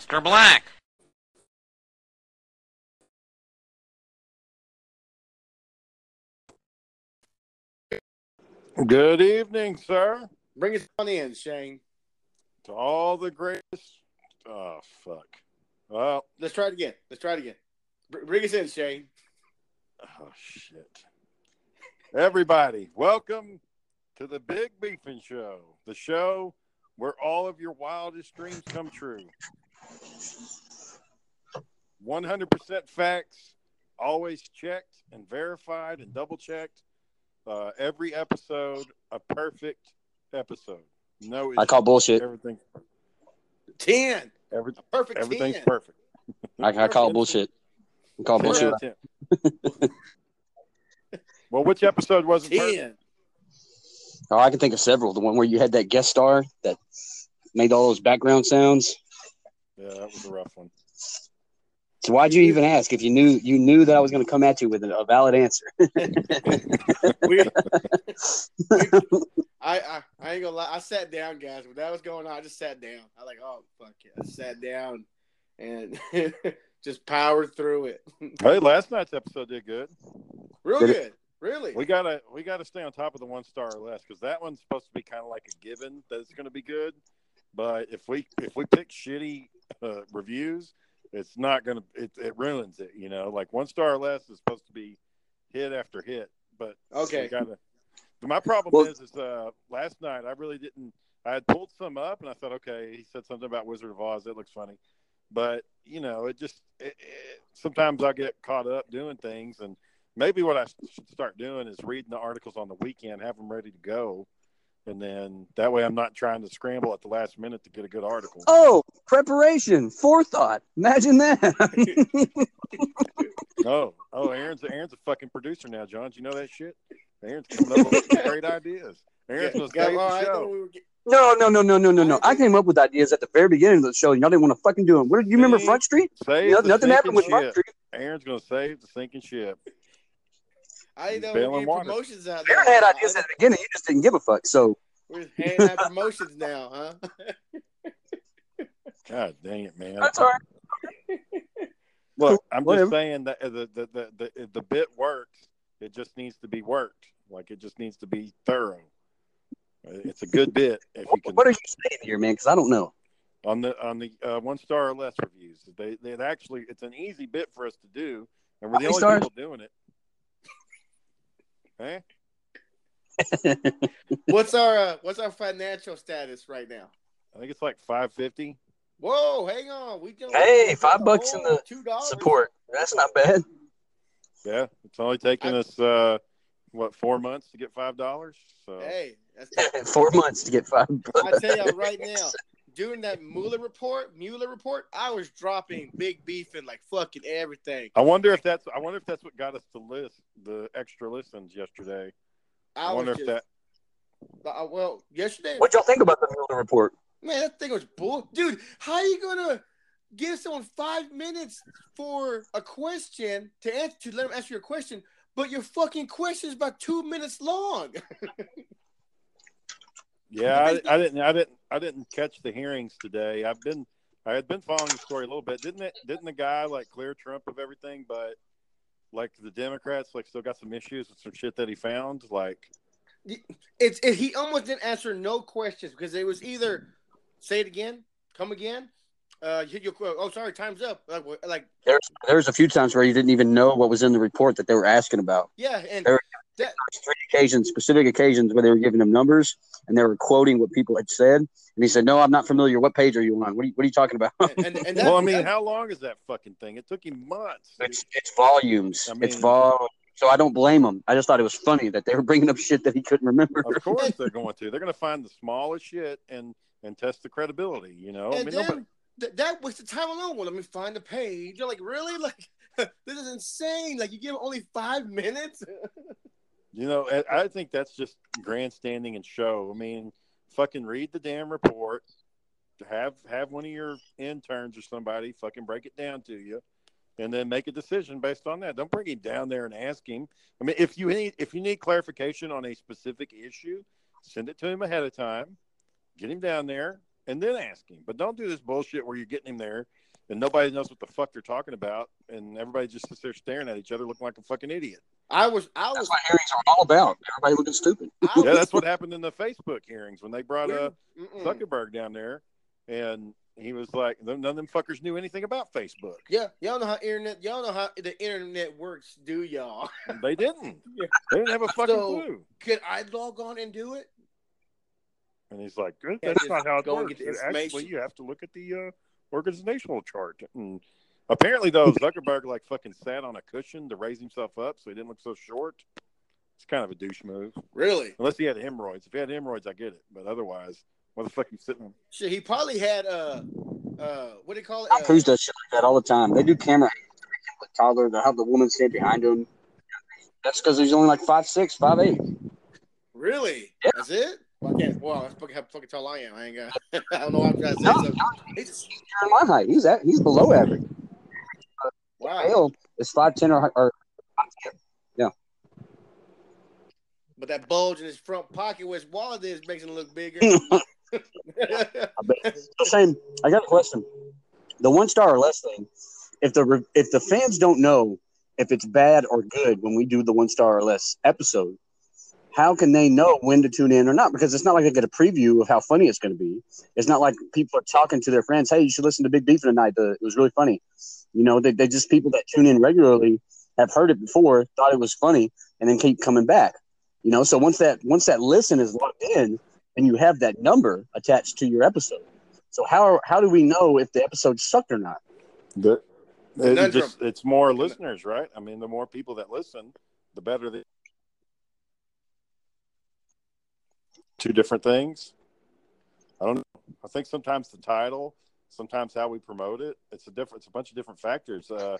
Mr. Black. Good evening, sir. Bring us on in, Shane. To all the greatest. Oh fuck. Well, Let's try it again. Let's try it again. Br- bring us in, Shane. oh shit. Everybody, welcome to the Big Beefing Show, the show where all of your wildest dreams come true. 100% facts, always checked and verified and double checked. Uh, every episode, a perfect episode. No, I call bullshit. everything. 10. Every, A perfect everything's 10. perfect. I, I call bullshit. I call bullshit. Well, which episode was it? perfect? 10. Oh, I can think of several. The one where you had that guest star that made all those background sounds. Yeah, that was a rough one. So why'd you even ask if you knew you knew that I was going to come at you with a, a valid answer? We, I, I, I ain't gonna lie. I sat down, guys. When that was going on, I just sat down. I like, oh fuck it. I sat down and just powered through it. Hey, last night's episode did good. Real Did it- good. Really. We gotta we gotta stay on top of the one star or less because that one's supposed to be kind of like a given that it's going to be good. But if we if we pick shitty uh, reviews, it's not gonna it, it ruins it. You know, like one star or less is supposed to be hit after hit. But Okay. gotta. But my problem Well- is is uh last night I really didn't. I had pulled some up and I thought, okay, he said something about Wizard of Oz. That looks funny. But you know, it just it, it, sometimes I get caught up doing things and maybe what I should start doing is reading the articles on the weekend, have them ready to go, and then that way I'm not trying to scramble at the last minute to get a good article. Oh, preparation, forethought. Imagine that. Oh, oh, Aaron's Aaron's a fucking producer now, John. Do you know that shit? Aaron's coming up with great ideas. Aaron's gonna Got- save all the show. we no, no, no, no, no, no, no. I came up with ideas at the very beginning of the show, and y'all didn't want to fucking do them. What, do you remember Front Street? Save No- the nothing happened with sinking Front. Street. Aaron's gonna save the sinking ship. I didn't know Bailing we were getting water. promotions out Aaron there. had ideas at the beginning. You just didn't give a fuck. So We're handing out promotions now, huh? God dang it, man! that's all right. Look, I'm Whatever. just saying that the the, the the the bit works. It just needs to be worked. Like it just needs to be thorough. It's a good bit if you can What are you saying here, man? Because I don't know. on the on the uh, one star or less reviews. They they actually it's an easy bit for us to do, and we're the only many people doing it. What's our uh, what's our financial status right now? I think it's like five fifty. Whoa, hang on. We don't Hey, five bucks in the two dollars Support. That's not bad. Yeah, it's only taken us uh, what four months to get five dollars. So Hey, that's Four months to get five. I tell you right now, doing that Mueller report, Mueller report, I was dropping big beef and like fucking everything. I wonder if that's I wonder if that's what got us to list the extra listens yesterday. I, I, wonder was if just, that uh, well, yesterday, What y'all think about the Mueller report? man, that thing was bull. Dude, how are you gonna give someone five minutes for a question to answer to let them answer your question, but your fucking question is about two minutes long. Yeah, I, I didn't, I didn't, I didn't catch the hearings today. I've been, I had been following the story a little bit. Didn't it? Didn't the guy like clear Trump of everything, but like the Democrats like still got some issues with some shit that he found? Like, it's it, he almost didn't answer no questions because it was either say it again, come again. Uh, hit your oh sorry, time's up. Like, like There's there's a few times where you didn't even know what was in the report that they were asking about. yeah, and There- that There's three occasions, specific occasions where they were giving him numbers and they were quoting what people had said. And he said, "No, I'm not familiar. What page are you on? What are you, what are you talking about?" and, and, and that, well, I mean, that- how long is that fucking thing? It took him months. it's it's volumes. I it's mean- vol. So I don't blame him. I just thought it was funny that they were bringing up shit that he couldn't remember. Of course, they're going to. They're going to find the smallest shit and and test the credibility. You know, I and mean, then nobody, th- that was the time alone. Well, let me find the page. You're like, really? Like, this is insane. Like, you give him only five minutes. You know, I- think that's just grandstanding and show. I mean, fucking read the damn report. Have have one of your interns or somebody fucking break it down to you, and then make a decision based on that. Don't bring him down there and ask him. I mean, if you need if you need clarification on a specific issue, send it to him ahead of time. Get him down there and then ask him. But don't do this bullshit where you're getting him there and nobody knows what the fuck they're talking about, and everybody just sits there staring at each other, looking like a fucking idiot. I was, I was, That's what hearings are all about. Everybody looking stupid. I Yeah, that's what happened in the Facebook hearings when they brought uh, Mm-mm. Zuckerberg down there, and he was like, none of them fuckers knew anything about Facebook. Yeah, y'all know how internet, y'all know how the internet works, do y'all? They didn't. Yeah. They didn't have a fucking So- clue. Could I log on and do it? And he's like, "Good, that's not how it go works. Actually, you have to look at the uh, organizational chart." And apparently, though, Zuckerberg like fucking sat on a cushion to raise himself up so he didn't look so short. It's kind of a douche move. Really? Unless he had hemorrhoids. If he had hemorrhoids, I get it. But otherwise, what the fuck you sitting? on? Shit, he probably had uh, uh, what do you call it? Tom Uh, Cruise does shit like that all the time. They do camera with toddler. They have the woman stand behind him. That's because he's only like five six, five eight. really? Yeah. That's it? Well, I can't. Wow, that's fucking how fucking tall I am. I ain't got. I don't know what I'm trying to say. No, So, no, he's, he's in my height. He's at he's below average. wow. Hale is five ten or, or Yeah. But that bulge in his front pocket where his wallet is makes him look bigger. I bet. So Shane, I got a question. The one star or less thing. If the if the fans don't know if it's bad or good when we do the one star or less episode, how can they know when to tune in or not? Because it's not like they get a preview of how funny it's going to be. It's not like people are talking to their friends. Hey, you should listen to Big Beef tonight. The, it was really funny. You know, they they just people that tune in regularly have heard it before, thought it was funny, and then keep coming back. You know, so once that once that listen is locked in, and you have that number attached to your episode. So how how do we know if the episode sucked or not? The, it Conundrum. just it's more listeners, right? I mean, the more people that listen, the better. The two different things. I don't know. I think sometimes the title, sometimes how we promote it. It's a different. It's a bunch of different factors. Uh,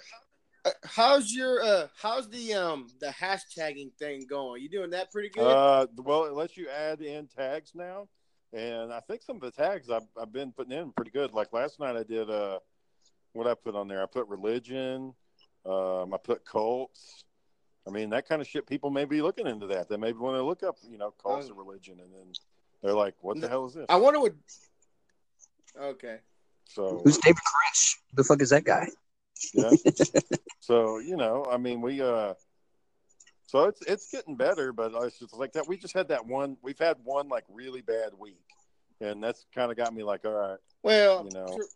Uh, how's your uh how's the um the hashtagging thing going? You doing that pretty good? uh, well, it lets you add in tags now, and I think some of the tags I've, I've been putting in pretty good. Like last night, I did uh, what I put on there. I put religion. Um, I put cults. I mean, that kind of shit. People may be looking into that. They may want to look up, you know, cults Uh, or religion, and then they're like, "What the hell is this?" I wonder what Okay. So, Who's David Crinch? Who the fuck is that guy? yeah. so you know, I mean, we uh, so it's it's getting better, but it's just like that. We just had that one. We've had one like really bad week, and that's kind of got me like, all right, Well, You know, sure,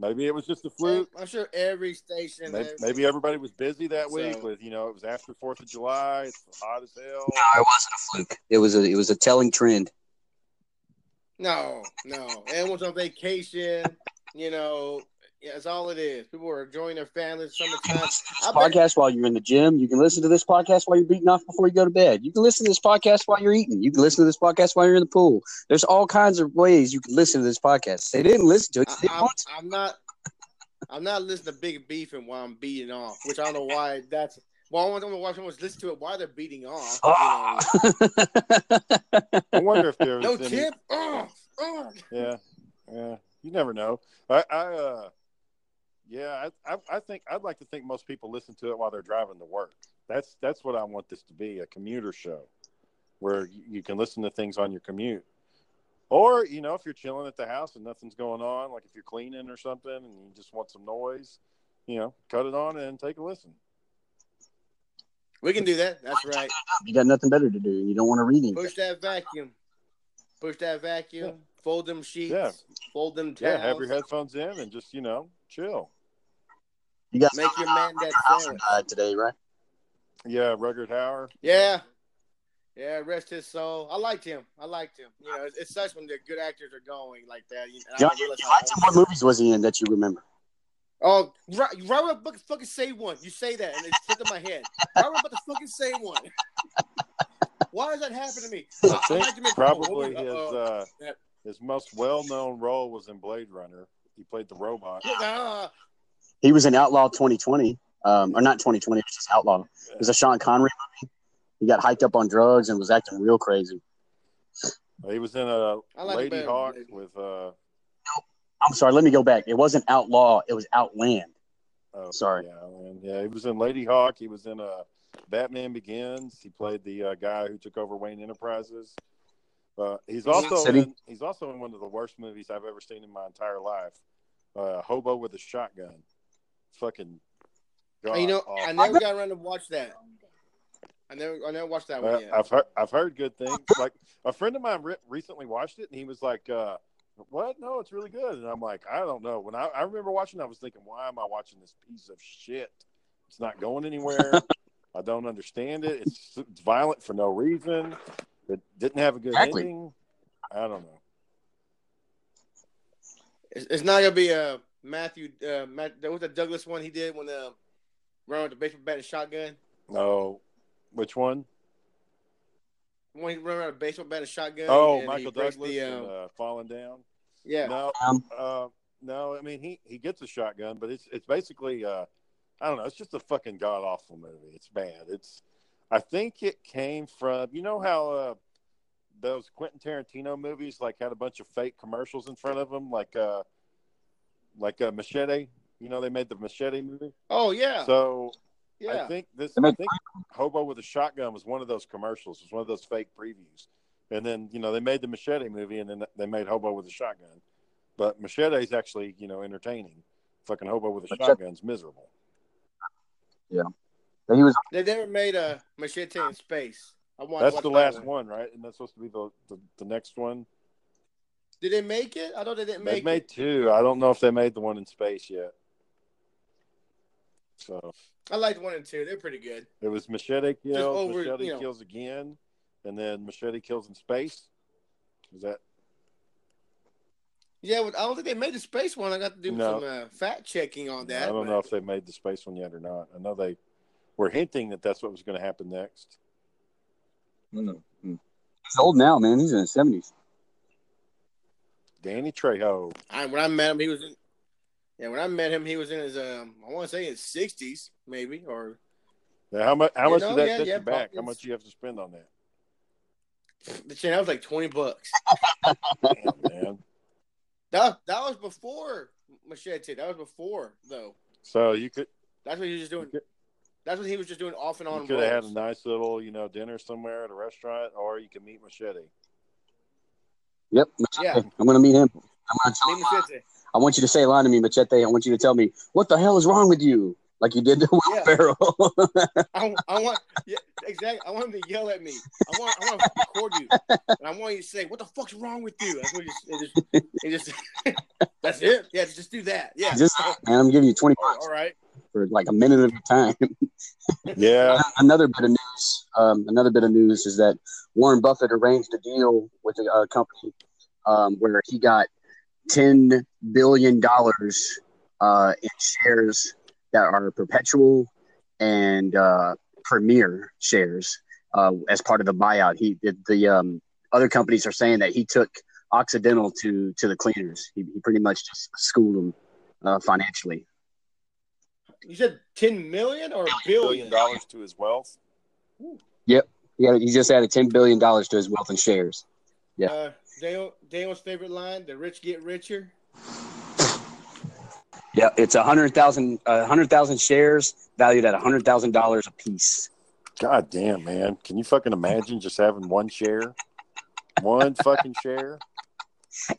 maybe it was just a fluke. I'm sure every station Maybe, has- maybe everybody was busy that week So- with you know it was after Fourth of July. It's hot as hell. No, it wasn't a fluke. It was a it was a telling trend. No, no. Everyone's on vacation. You know, yeah, that's all it is. People are enjoying their families. You can Summertime. listen to I this bet- podcast while you're in the gym. You can listen to this podcast while you're beating off before you go to bed. You can listen to this podcast while you're eating. You can listen to this podcast while you're in the pool. There's all kinds of ways you can listen to this podcast. They didn't listen to it. they I, I'm, want to. I'm not. I'm not listening to Big Beefing while I'm beating off, which I don't know why. That's well, I want to watch someone's listen to it while they're beating off. you Ah. I wonder if there was. No any, tip. Oh, oh. Yeah, yeah. You never know. I, I uh, Yeah, I, I, I think I'd like to think most people listen to it while they're driving to work. That's that's what I want this to be a commuter show, where you, you can listen to things on your commute, or you know if you're chilling at the house and nothing's going on, like if you're cleaning or something and you just want some noise, you know, cut it on and take a listen. We can do that. That's right. You got nothing better to do. You don't want to read anything. Push that vacuum. Push that vacuum. Fold them sheets. Yeah. Fold them towels. Yeah, have your headphones in and just you know chill. You got Make your man that Hauser died today, right? Yeah, Rutger Hauer. Yeah. Yeah, rest his soul. I liked him. I liked him. You know, it, it sucks when the good actors are going like that. You, and I John, don't you, you liked him. What movies was he in that you remember? Oh, right, right about to fucking say one. You say that, and it's stuck in my head. Right about to fucking say one. Why does that happen to me? I I think liked him in- probably his uh, uh, his most well known role was in Blade Runner. He played the robot. uh, He was in Outlaw 2020, um, or not 2020. It was just Outlaw. It was a Sean Connery movie. He got hyped up on drugs and was acting real crazy. He was in a like Lady. Hawk with uh I'm sorry. Let me go back. It wasn't Outlaw. It was Outland. oh, Sorry. yeah, yeah, he was in Ladyhawke. He was in uh Batman Begins. He played the uh, guy who took over Wayne Enterprises. Uh, he's also in, he's also in one of the worst movies I've ever seen in my entire life. Uh, Hobo with a Shotgun. Fucking. God, you know, awful. I never got around to watch that. I never, I never watched that Uh, one yet. I've heard I've heard good things. Like a friend of mine re- recently watched it, and he was like, uh, "What? No, it's really good." And I'm like, "I don't know." When I, I remember watching, I was thinking, "Why am I watching this piece of shit? It's not going anywhere. I don't understand it. It's, it's violent for no reason. It didn't have a good Exactly. ending. I don't know." It's, it's not gonna be a Matthew. Uh, Matt, there was a Douglas one he did when uh, ran with the baseball bat and shotgun. No, which one? When he ran around with a baseball bat and shotgun. Oh, and Michael Douglas The, and, um, uh, falling down. yeah. No, Um, Uh, no, I mean he he gets a shotgun, but it's it's basically uh, I don't know. It's just a fucking god awful movie. It's bad. It's I think it came from you know how uh, those Quentin Tarantino movies like had a bunch of fake commercials in front of them, like uh, like uh, Machete. You know they made the Machete movie. Oh yeah. So yeah. I think this I think Hobo with a Shotgun was one of those commercials. It was one of those fake previews. And then, you know, they made the Machete movie and then they made Hobo with a Shotgun. But Machete is actually, you know, entertaining. Fucking Hobo with a Machete- Shotgun's miserable. Yeah. He was They never made a machete in space. I want. That's watch the that last one. one, right? And that's supposed to be the, the, the next one. Did they make it? I thought they didn't make. They've made it. two. I don't know if they made the one in space yet. So I liked one and two. They're pretty good. it was Machete kills, over, Machete you know. kills again, and then Machete kills in space. Is that Yeah, but I don't think they made the space one. I got to do No. some uh, fact checking on that. I don't but- know if they made the space one yet or not. I know they were hinting that that's what was going to happen next. he's old now, man. He's in his seventies. Danny Trejo. I, when I met him, he was in. Yeah, when I met him, he was in his um, I want to say his sixties, maybe, or Now, how much? How You much know, did that yeah, set yeah, you back? How probably. much you have to spend on that? the chain. That was like twenty bucks. Damn, man. That that was before machete. That was before though. So you could That's what he was just doing. You That's what he was just doing off and on. you could have had a nice little you know dinner somewhere at a restaurant, or you can meet Machete. Yep. Machete. Yeah. I'm gonna meet him. I'm gonna tell Meet him. I want you to say a line to me, Machete. I want you to tell me what the hell is wrong with you, like you did to Will Yeah. Ferrell. I, I want, yeah, exactly. I want him to yell at me. I want, I want to record you, and I want you to say, "What the fuck's wrong with you?" That's what you it just, just, that's it. Yeah, just do that. Yeah. Just man, I'm giving you twenty bucks all right. For like a minute of your time. Yeah, another bit of news. Um, another bit of news is that Warren Buffett arranged a deal with a, a company um, where he got ten billion dollars uh, in shares that are perpetual and uh, premier shares uh, as part of the buyout. He the, the um, other companies are saying that he took Occidental to to the cleaners. He, he pretty much just schooled them uh, financially. You said ten million or a billion billion? dollars to his wealth. Yep. Yeah, he just added ten billion dollars to his wealth and shares. Yeah. Uh, Daniel, Daniel's favorite line: "The rich get richer." Yeah, it's a hundred thousand, a hundred thousand shares valued at a hundred thousand dollars a piece. God damn, man. Can you fucking imagine just having one share? One fucking share?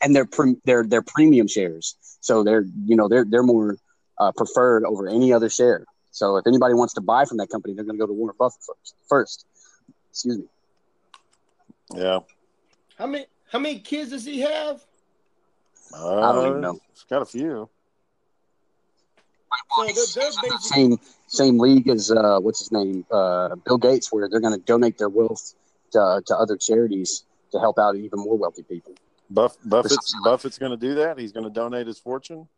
And they're pre- they're they're premium shares, so they're you know they're they're more uh, preferred over any other share. So if anybody wants to buy from that company, they're going to go to Warren Buffett first. First, excuse me. Yeah. How many how many kids does he have? Uh, I don't even know. It's got a few. So they're, they're Same same league as uh, what's his name, uh, Bill Gates, where they're going to donate their wealth to to other charities to help out even more wealthy people. Buff, Buffett's Buffett's going to do that. He's going to donate his fortune.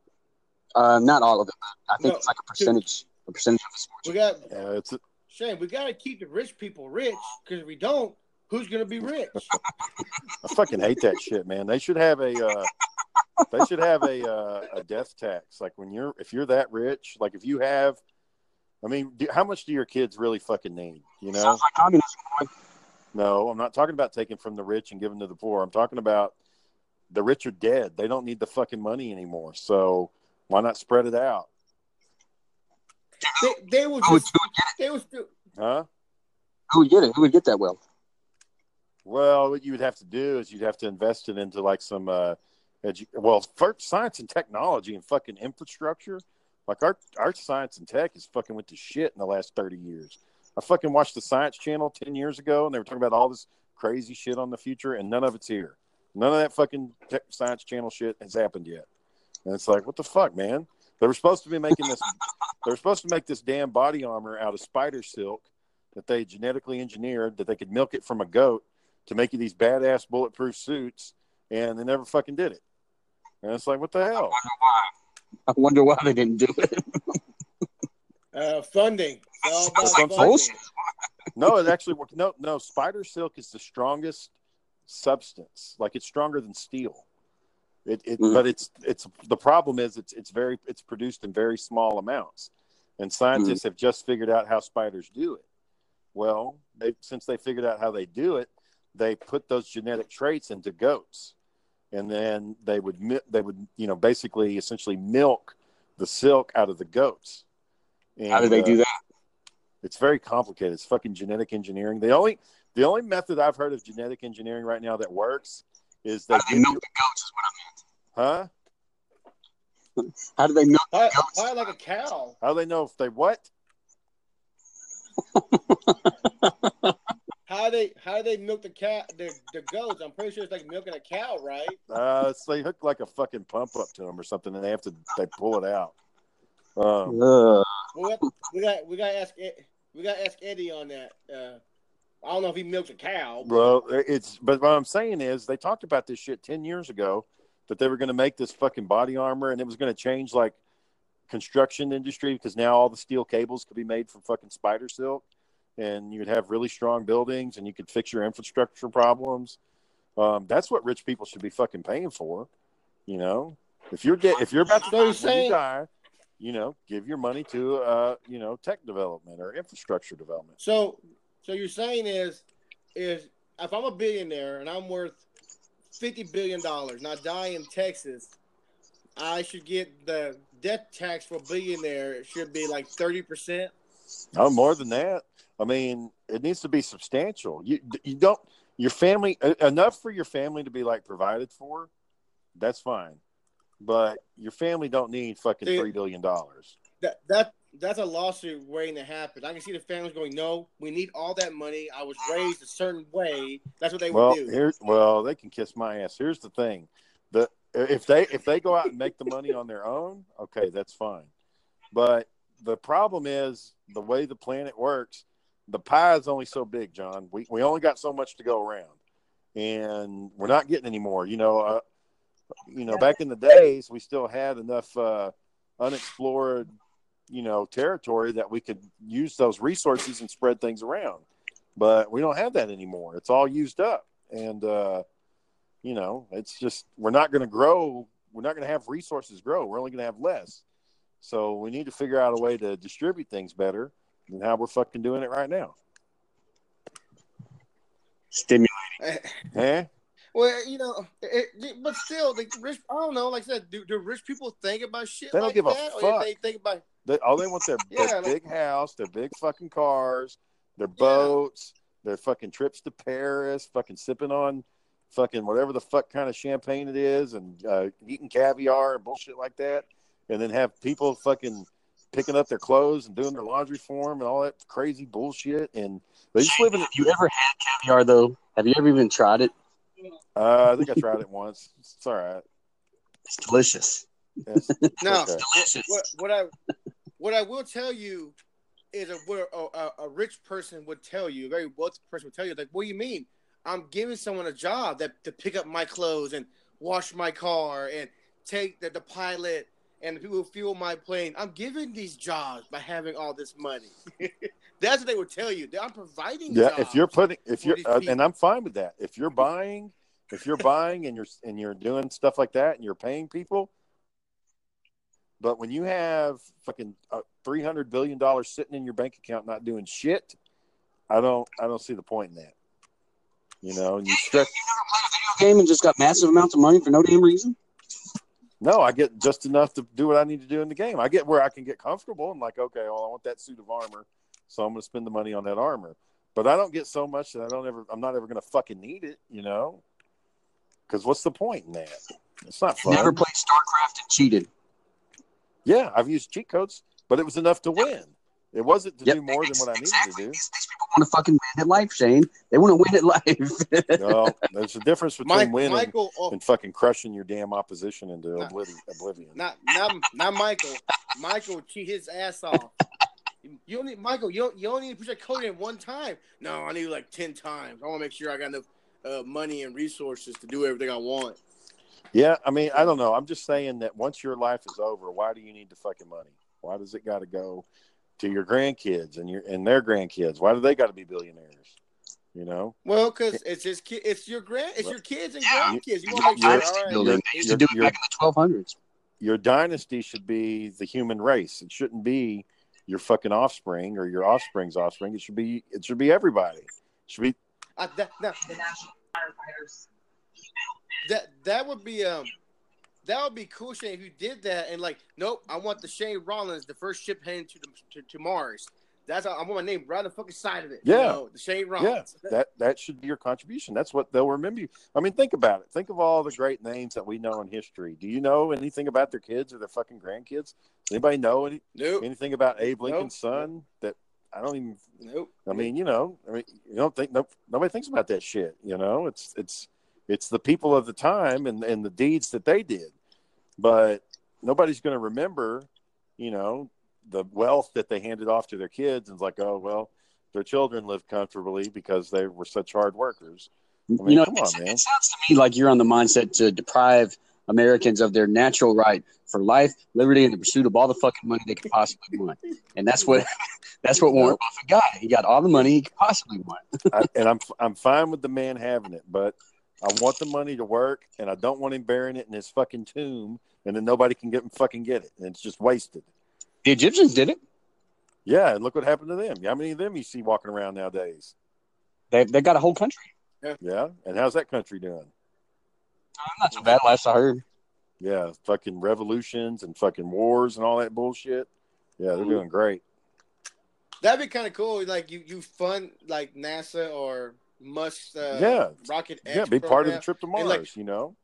Uh, not all of it. But I think No, it's like a percentage, a percentage of his we got Yeah, it's a- Shane. We got to keep the rich people rich because if we don't, who's going to be rich? I fucking hate that shit, man. They should have a uh, they should have a uh, a death tax. Like when you're if you're that rich, like if you have, I mean, do, how much do your kids really fucking need? You know? Sounds like communism. No, I'm not talking about taking from the rich and giving to the poor. I'm talking about the rich are dead. They don't need the fucking money anymore. So why not spread it out? They, they will Who would, just who would get it? they will still. Huh? Who would get it? Who would get that wealth? Well, what you would have to do is you'd have to invest it into like some, uh, edu- well, first science and technology and fucking infrastructure. Like our our science and tech is fucking went to shit in the last thirty years. I fucking watched the Science Channel ten years ago, and they were talking about all this crazy shit on the future, and none of it's here. None of that fucking tech, Science Channel shit has happened yet. And it's like, what the fuck, man? They were supposed to be making this. they were supposed to make this damn body armor out of spider silk that they genetically engineered that they could milk it from a goat to make you these badass bulletproof suits, and they never fucking did it. And it's like, what the hell? I wonder why they didn't do it. Uh, funding. It's all about That's what I'm funding. saying. No, it actually worked. No, no, spider silk is the strongest substance. Like it's stronger than steel. It, it Mhm. but it's it's the problem is it's it's very it's produced in very small amounts, and scientists have just figured out how spiders do it. Well, they since they figured out how they do it, they put those genetic traits into goats, and then they would they would you know basically essentially milk the silk out of the goats. And, How do they uh, do that? it's very complicated. It's fucking genetic engineering. The only the only method I've heard of genetic engineering right now that works is they they milk you, the goats? Is what I meant. Huh? How do they milk? Probably, Goats. probably like a cow. How do they know if they what? How they how do they milk the cat the, the goats? I'm pretty sure it's like milking a cow, right? Uh, it's they hook like a fucking pump up to them or something, and they have to they pull it out. Um, Uh, We got we got we got to ask we got to ask Eddie on that. Uh, I don't know if he milks a cow. but- well, it's but what I'm saying is they talked about this shit ten years ago that they were going to make this fucking body armor and it was going to change like construction industry because now all the steel cables could be made from fucking spider silk and you'd have really strong buildings and you could fix your infrastructure problems. Um, that's what rich people should be fucking paying for you know? If you're de- if you're about to So you're when saying- you die you know give your money to uh you know tech development or infrastructure development. So, so you're saying is, is if I'm a billionaire and I'm worth fifty billion dollars and I die in Texas, I should get the death tax for a billionaire. It should be like thirty percent. No, more than that. I mean, it needs to be substantial. You you don't your family enough for your family to be like provided for. That's fine, but your family don't need fucking Dude. three billion dollars. That that that's a lawsuit waiting to happen. I can see the families going, "No, we need all that money. I was raised a certain way. That's what they Well, would do." here, well, they can kiss my ass. Here's the thing: the if they if they go out and make the money on their own, okay, that's fine. But the problem is the way the planet works. The pie is only so big, John. We we only got so much to go around, and we're not getting any more. You know, uh, you know, back in the days, we still had enough uh, unexplored, you know, territory that we could use those resources and spread things around. But we don't have that anymore. It's all used up, and uh, you know, it's just we're not going to grow. We're not going to have resources grow. We're only going to have less. So we need to figure out a way to distribute things better than how we're fucking doing it right now. stimulate. Eh? Well, you know, it, but still, the rich. I don't know. Like I said, do, do rich people think about shit They don't like give a that, or fuck. they think about? They, all they want their, Yeah, their like- big house, their big fucking cars, their boats, their fucking trips to Paris, fucking sipping on fucking whatever the fuck kind of champagne it is, and uh, eating caviar and bullshit like that, and then have people fucking picking up their clothes and doing their laundry for them and all that crazy bullshit, and they just live in. Have you ever had caviar though? Have you ever even tried it? Uh, I think I tried it once. It's all right. It's delicious. It's, No, okay. Delicious. what, what I what I will tell you is a, what a, a, a rich person would tell you, a very wealthy person would tell you, like, what do you mean? I'm giving someone a job that to pick up my clothes and wash my car and take the, the pilot and the people who fuel my plane. I'm giving these jobs by having all this money. That's what they would tell you. I'm providing. yeah if you're putting if you're uh, and i'm fine with that if you're buying if you're buying and you're and you're doing stuff like that and you're paying people but when you have fucking uh, 300 billion dollars sitting in your bank account not doing shit i don't i don't see the point in that. You know and you stretch Game and just got massive amounts of money for no damn reason. no i get just enough to do what i need to do in the game. I get where i can get comfortable and like okay well i want that suit of armor so i'm going to spend the money on that armor. But i don't get so much that i don't ever i'm not ever going to fucking need it you know? Because what's the point in that? It's not fun. Never played StarCraft and cheated. Yeah i've used cheat codes but it was enough to win it wasn't to Yep, do more than what i needed exactly. to do These, these people want to fucking win at life, Shane. They want to win at life. no there's a difference between Mike, winning Michael, oh, and fucking crushing your damn opposition into Nah. oblivion, oblivion. not not not Michael. Michael would cheat his ass off. You don't need Michael. You don't, you only need to put your code in one time. No, I need like ten times. I want to make sure I got enough uh, money and resources to do everything I want. Yeah, I mean, I don't know. I'm just saying that once your life is over, why do you need the fucking money? Why does it got to go to your grandkids and your and their grandkids? Why do they got to be billionaires? You know, Well, because it's his kid. It's your grand. It's your kids and Yeah. grandkids. You want to make sure. Dynasty building. They used to do it back in the 1200s. your dynasty should be the human race. It shouldn't be your fucking offspring or your offspring's offspring. It should be it should be everybody. It should be I, that, that, that that would be um that would be cool, Shane, if you did that and like, nope, I want the Shane Rollins, the first ship heading to the to, to Mars. That's how I want my name right on the fucking side of it. you Yeah. know, the Shane Rollins. yeah. That that should be your contribution. That's what they'll remember you. I mean, think about it. Think of all the great names that we know in history. Do you know anything about their kids or their fucking grandkids? Anybody know any, Nope. anything about Abe Lincoln's Nope. son? That I don't even. Nope. I mean, you know, I mean, you don't think no, nobody thinks about that shit. You know, it's it's it's the people of the time and and the deeds that they did, but nobody's going to remember, you know, the wealth that they handed off to their kids and it's like, oh well, their children lived comfortably because they were such hard workers. I mean, you know, come on, man. it sounds to me like you're on the mindset to deprive Americans of their natural right for life, liberty, and the pursuit of all the fucking money they could possibly want. And that's what that's what Warren Buffett got. He got all the money he could possibly want. I, and I'm I'm fine with the man having it, but I want the money to work, and I don't want him burying it in his fucking tomb, and then nobody can get him fucking get it, and it's just wasted. The Egyptians did it. Yeah, and look what happened to them. How many of them you see walking around nowadays? They they got a whole country. Yeah, yeah. and how's that country doing? Not so bad. Last I heard. Yeah, fucking revolutions and fucking wars and all that bullshit. Yeah, they're Mhm. doing great. That'd be kind of cool. Like you, you fund like NASA or Musk's uh, Yeah. Rocket X yeah, be part of the trip to Mars. Like, you know.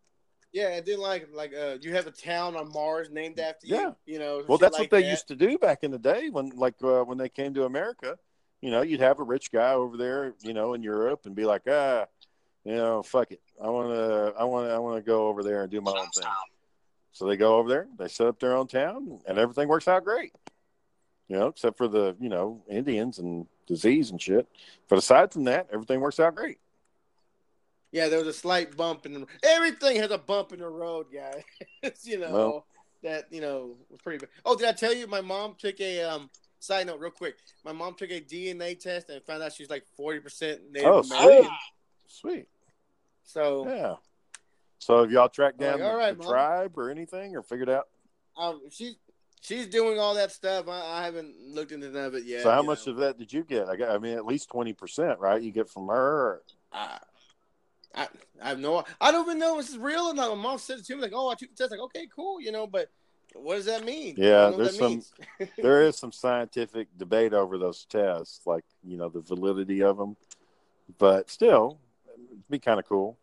Yeah, and then like like uh, you have a town on Mars named after Yeah. you. You know. Well, that's like what they that. used to do back in the day when, like, uh, when they came to America. You know, you'd have a rich guy over there, you know, in Europe, and be like, ah, you know, fuck it, I want to, I want to, I want to go over there and do my own thing. So they go over there, they set up their own town, and everything works out great. You know, except for the, you know, Indians and disease and shit. But aside from that, everything works out great. Yeah, there was a slight bump in the. Everything has a bump in the road, guys. you know Well- that you know was pretty. bad. Oh, did I tell you my mom took a um? Side note, real quick. My mom took a DNA test and found out she's like forty percent Native Oh, American. sweet. Sweet. So Yeah. So have y'all tracked down like, the, right, the tribe or anything or figured out? um, she's she's doing all that stuff. I, I haven't looked into none of it yet. so how much know. of that did you get? I, got, I mean, at least twenty percent, right? You get from her. I, I, I have no. I don't even know if it's real or not. My mom said it to me like, "Oh, I took the test." Like, okay, cool, you know, but what does that mean? Yeah, don't know what there's some there is some scientific debate over those tests, like you know the validity of them. But still, it'd be kind of cool.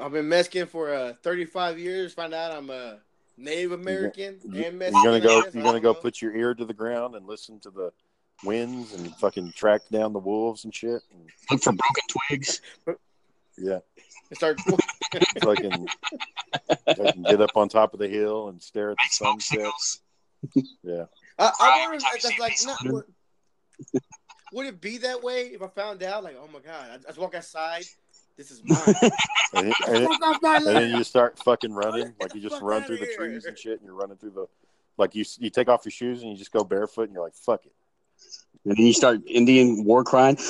I've been Mexican for uh, 35 years. Find out I'm a Native American You- and You're gonna go. You're gonna go put your ear to the ground and listen to the winds and fucking track down the wolves and shit. And, Look for broken twigs. yeah, and start. fucking, fucking get up on top of the hill and stare at the Smoke sunset. Yeah, I, I wonder if that's like not. would, would it be that way if I found out? Like, oh my god, I, I just walk outside. This is mine. and, and, my and then you start fucking running, like you just run through the here. trees and shit, and you're running through the, like you you take off your shoes and you just go barefoot and you're like, fuck it. And then you start Indian war crying.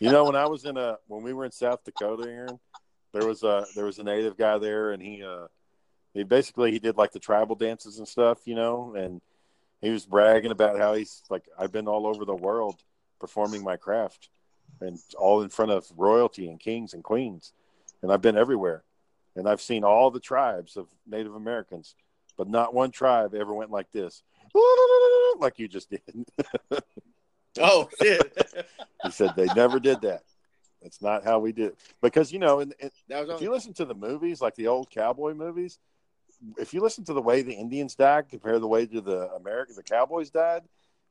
You know, when I was in a when we were in South Dakota, Aaron, there was a there was a native guy there, and he uh he basically he did like the tribal dances and stuff, you know, and he was bragging about how he's like I've been all over the world performing my craft, and all in front of royalty and kings and queens, and I've been everywhere, and I've seen all the tribes of Native Americans, but not one tribe ever went like this, like you just did. Oh shit. He said they never did that. That's not how we did. Because you know, in, in, that was if you listen to the movies, like the old cowboy movies, if you listen to the way the Indians died compared to the way to the American the cowboys died,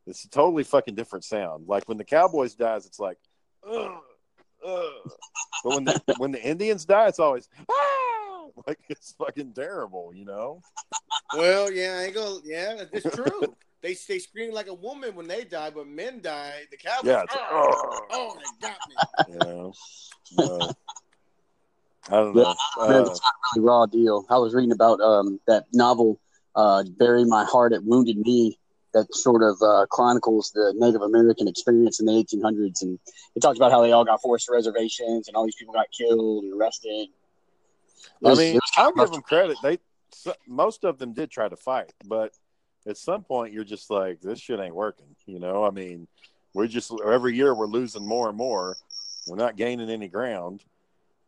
it's a totally fucking different sound. Like when the cowboys dies, it's like, ugh, ugh. but when the when the Indians die, it's always ah! like it's fucking terrible, you know. Well, yeah, I ain't gonna. Yeah, it's true. they they scream like a woman when they die, but men die. The cowboys. Yeah, it's, oh, oh, oh, they got me. you know. Uh, I don't know. Man, Uh, it's not really raw deal. I was reading about um, that novel, uh, "Bury My Heart at Wounded Knee," that sort of uh, chronicles the Native American experience in the 1800s, and it talks about how they all got forced to reservations and all these people got killed and arrested. It I mean, was I'll give them credit. They so, most of them did try to fight, but at some point you're just like, this shit ain't working. You know, I mean, we're just every year we're losing more and more. We're not gaining any ground.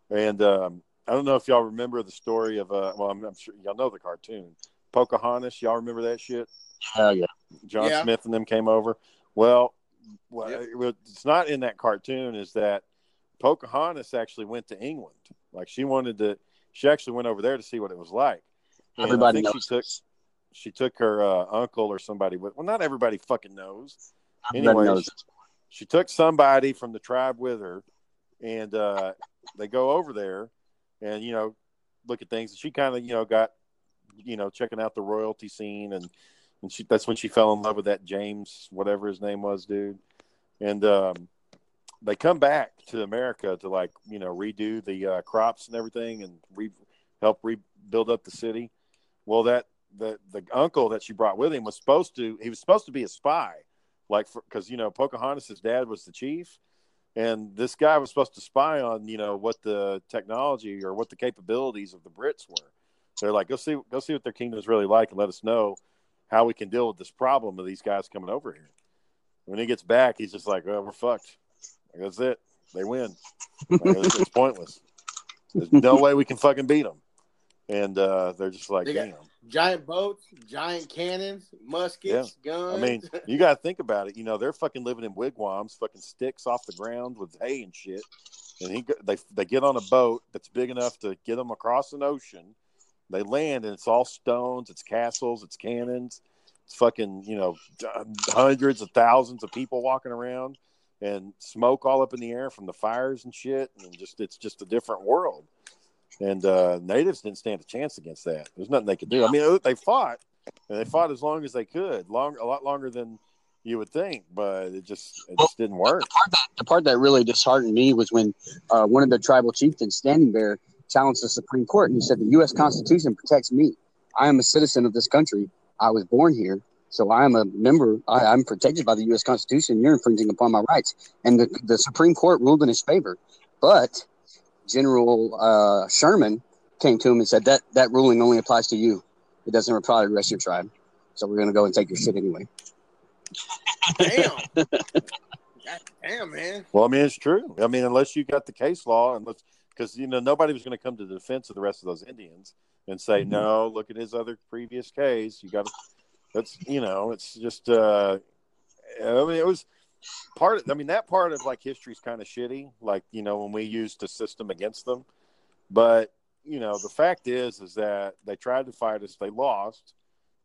And um, I don't know if y'all remember the story of uh, well, I'm, I'm sure y'all know the cartoon Pocahontas. Y'all remember that shit? Hell yeah. John Yeah. Smith and them came over. Well, well, Yep. it- what's not in that cartoon is that Pocahontas actually went to England. Like she wanted to, she actually went over there to see what it was like. And Everybody knows. she took she took her uh, uncle or somebody with. Well, not everybody fucking knows. Everybody Anyways, knows this. She took somebody from the tribe with her, and uh, they go over there, and you know, look at things. And she kind of you know got, you know, checking out the royalty scene, and and she that's when she fell in love with that James whatever his name was, dude. And um, they come back to America to like you know redo the uh, crops and everything, and re- help rebuild up the city. Well, that the the uncle that she brought with him was supposed to he was supposed to be a spy, like because you know Pocahontas' dad was the chief, and this guy was supposed to spy on you know what the technology or what the capabilities of the Brits were. They're like, go see go see what their kingdom is really like, and let us know how we can deal with this problem of these guys coming over here. When he gets back, he's just like, "Well, we're fucked. Like, that's it. They win. Like, it's, it's pointless. There's no way we can fucking beat them." And uh, they're just like, They "Damn." Giant boats, giant cannons, muskets, I guns. I mean, you got to think about it. You know, they're fucking living in wigwams, fucking sticks off the ground with hay and shit. And he, they, they get on a boat that's big enough to get them across an ocean. They land, and it's all stones, it's castles, it's cannons, it's fucking, you know, hundreds of thousands of people walking around, and smoke all up in the air from the fires and shit. And just, it's just a different world. And uh, natives didn't stand a chance against that. There's nothing they could do. I mean, they fought, and they fought as long as they could, long a lot longer than you would think, but it just it just didn't work. The part that, the part that really disheartened me was when uh, one of the tribal chieftains standing there challenged the Supreme Court and he said, The U.S. Constitution protects me. I am a citizen of this country. I was born here. So I am a member. I, I'm protected by the U.S. Constitution. You're infringing upon my rights. And the, the Supreme Court ruled in his favor. But General uh, Sherman came to him and said, that, that ruling only applies to you. It doesn't apply to the rest of your tribe. So we're going to go and take your shit anyway. Damn. Damn, man. Well, I mean, it's true. I mean, unless you got the case law, and let's because you know nobody was going to come to the defense of the rest of those Indians and say, Mhm. no, look at his other previous case. You got to. That's you know, it's just. uh I mean, it was part of. I mean, that part of like history is kind of shitty. Like you know, when we used the system against them, but you know, the fact is, is that they tried to fight us, they lost.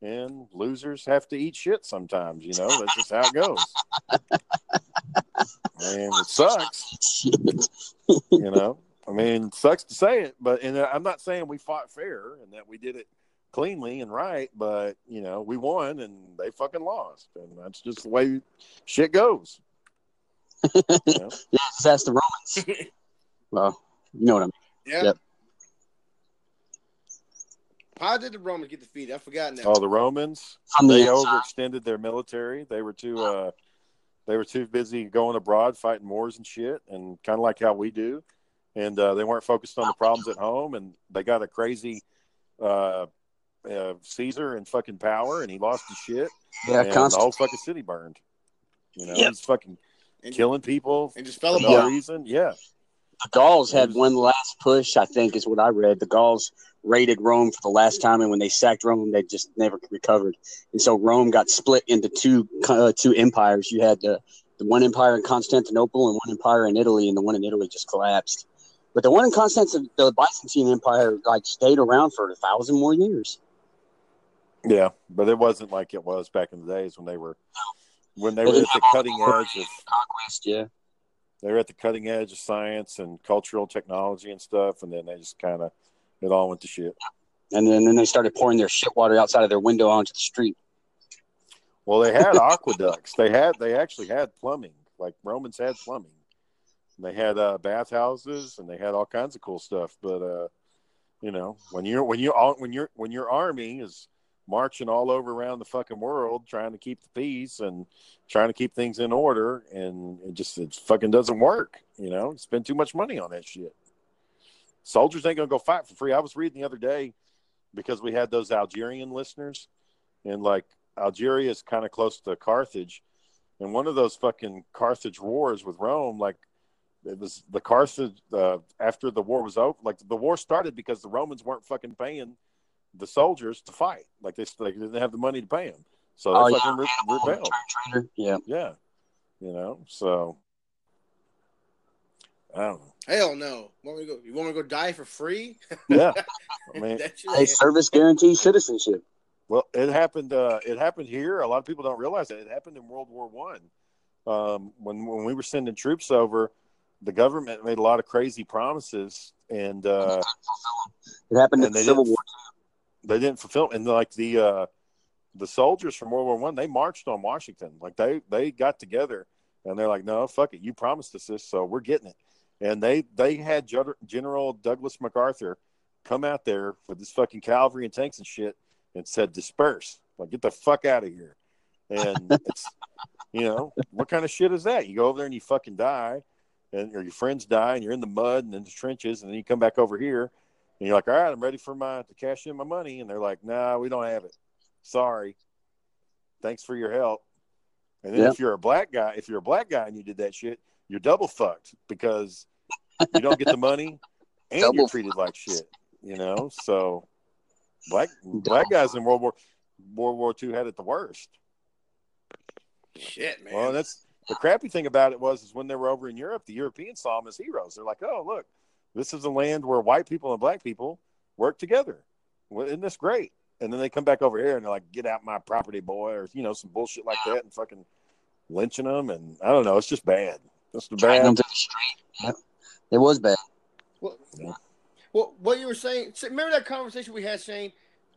And losers have to eat shit sometimes, you know. That's just how it goes. And it sucks you know i mean sucks to say it but and i'm not saying we fought fair and that we did it cleanly and right but you know we won and they fucking lost and that's just the way shit goes you know? Yeah, just ask the Romans. well, you know what I mean. Yeah. Yep. How did the Romans get defeated? I forgot now. oh the romans From the they inside. overextended their military they were too uh they were too busy going abroad fighting wars and shit and kind of like how we do and uh, they weren't focused on the problems at home and they got a crazy uh, uh caesar in fucking power and he lost his shit Yeah, and the whole fucking city burned. You know, Yep. he's fucking And- killing people and just fell for no apart. reason. Yeah, The Gauls had was- one last push, I think, is what I read. The Gauls raided Rome for the last time, and when they sacked Rome, they just never recovered. And so Rome got split into two uh, two empires. You had the, the one empire in Constantinople and one empire in Italy, and the one in Italy just collapsed. But the one in Constantinople, the Byzantine Empire, like stayed around for a thousand more years. yeah, but it wasn't like it was back in the days when they were when they They were at the cutting edge of Conquest, yeah. they were at the cutting edge of science and cultural technology and stuff, and then they just kind of it all went to shit. And then, then they started pouring their shit water outside of their window onto the street. Well, they had aqueducts. They had they actually had plumbing. Like Romans had plumbing. They had uh, bathhouses and they had all kinds of cool stuff. But uh, you know, when you're when you when your when your army is marching all over around the fucking world trying to keep the peace and trying to keep things in order, and it just it fucking doesn't work. You know, spend too much money on that shit. Soldiers ain't gonna go fight for free. I was reading the other day because we had those Algerian listeners, and like Algeria is kind of close to Carthage, and one of those fucking Carthage wars with Rome, like it was the Carthage uh, after the war was over. Like the war started because the Romans weren't fucking paying the soldiers to fight. Like they, they didn't have the money to pay them, so they Oh, yeah, fucking re- rebelled. Yeah. Yeah, you know. So I don't know. Hell no. Want me to go? You want me to go die for free? Yeah, I mean, That shit Hey, service guarantees citizenship. Well, it happened. Uh, it happened here. A lot of people don't realize that it happened in World War One. Um, when when we were sending troops over, the government made a lot of crazy promises, and uh, It happened in the Civil War. they didn't fulfill. And like the uh, the soldiers from World War One, they marched on Washington. Like they they got together, and they're like, "No, fuck it. You promised us this, so we're getting it." And they they had Gen- General Douglas MacArthur come out there with his fucking cavalry and tanks and shit, and said, "Disperse, like get the fuck out of here." And it's you know what kind of shit is that? You go over there and you fucking die, and or your friends die, and you're in the mud and in the trenches, and then you come back over here, and you're like, "All right, I'm ready for my to cash in my money," and they're like, "Nah, we don't have it. Sorry. Thanks for your help." And then Yeah. if you're a black guy, if you're a black guy and you did that shit, you're double fucked because you don't get the money and you're Double treated like shit. You know, so black black guys in World War World War II had it the worst. Shit, man. Well, that's the crappy thing about it was is when they were over in Europe, the Europeans saw them as heroes. They're like, "Oh, look, this is a land where white people and black people work together. Well, isn't this great?" And then they come back over here and they're like, "Get out my property, boy," or you know, some bullshit like that, and fucking lynching them. And I don't know, it's just bad. It's the bad. them to the street. Yep. It was bad. Well, Yeah. well, what you were saying? Remember that conversation we had, Shane?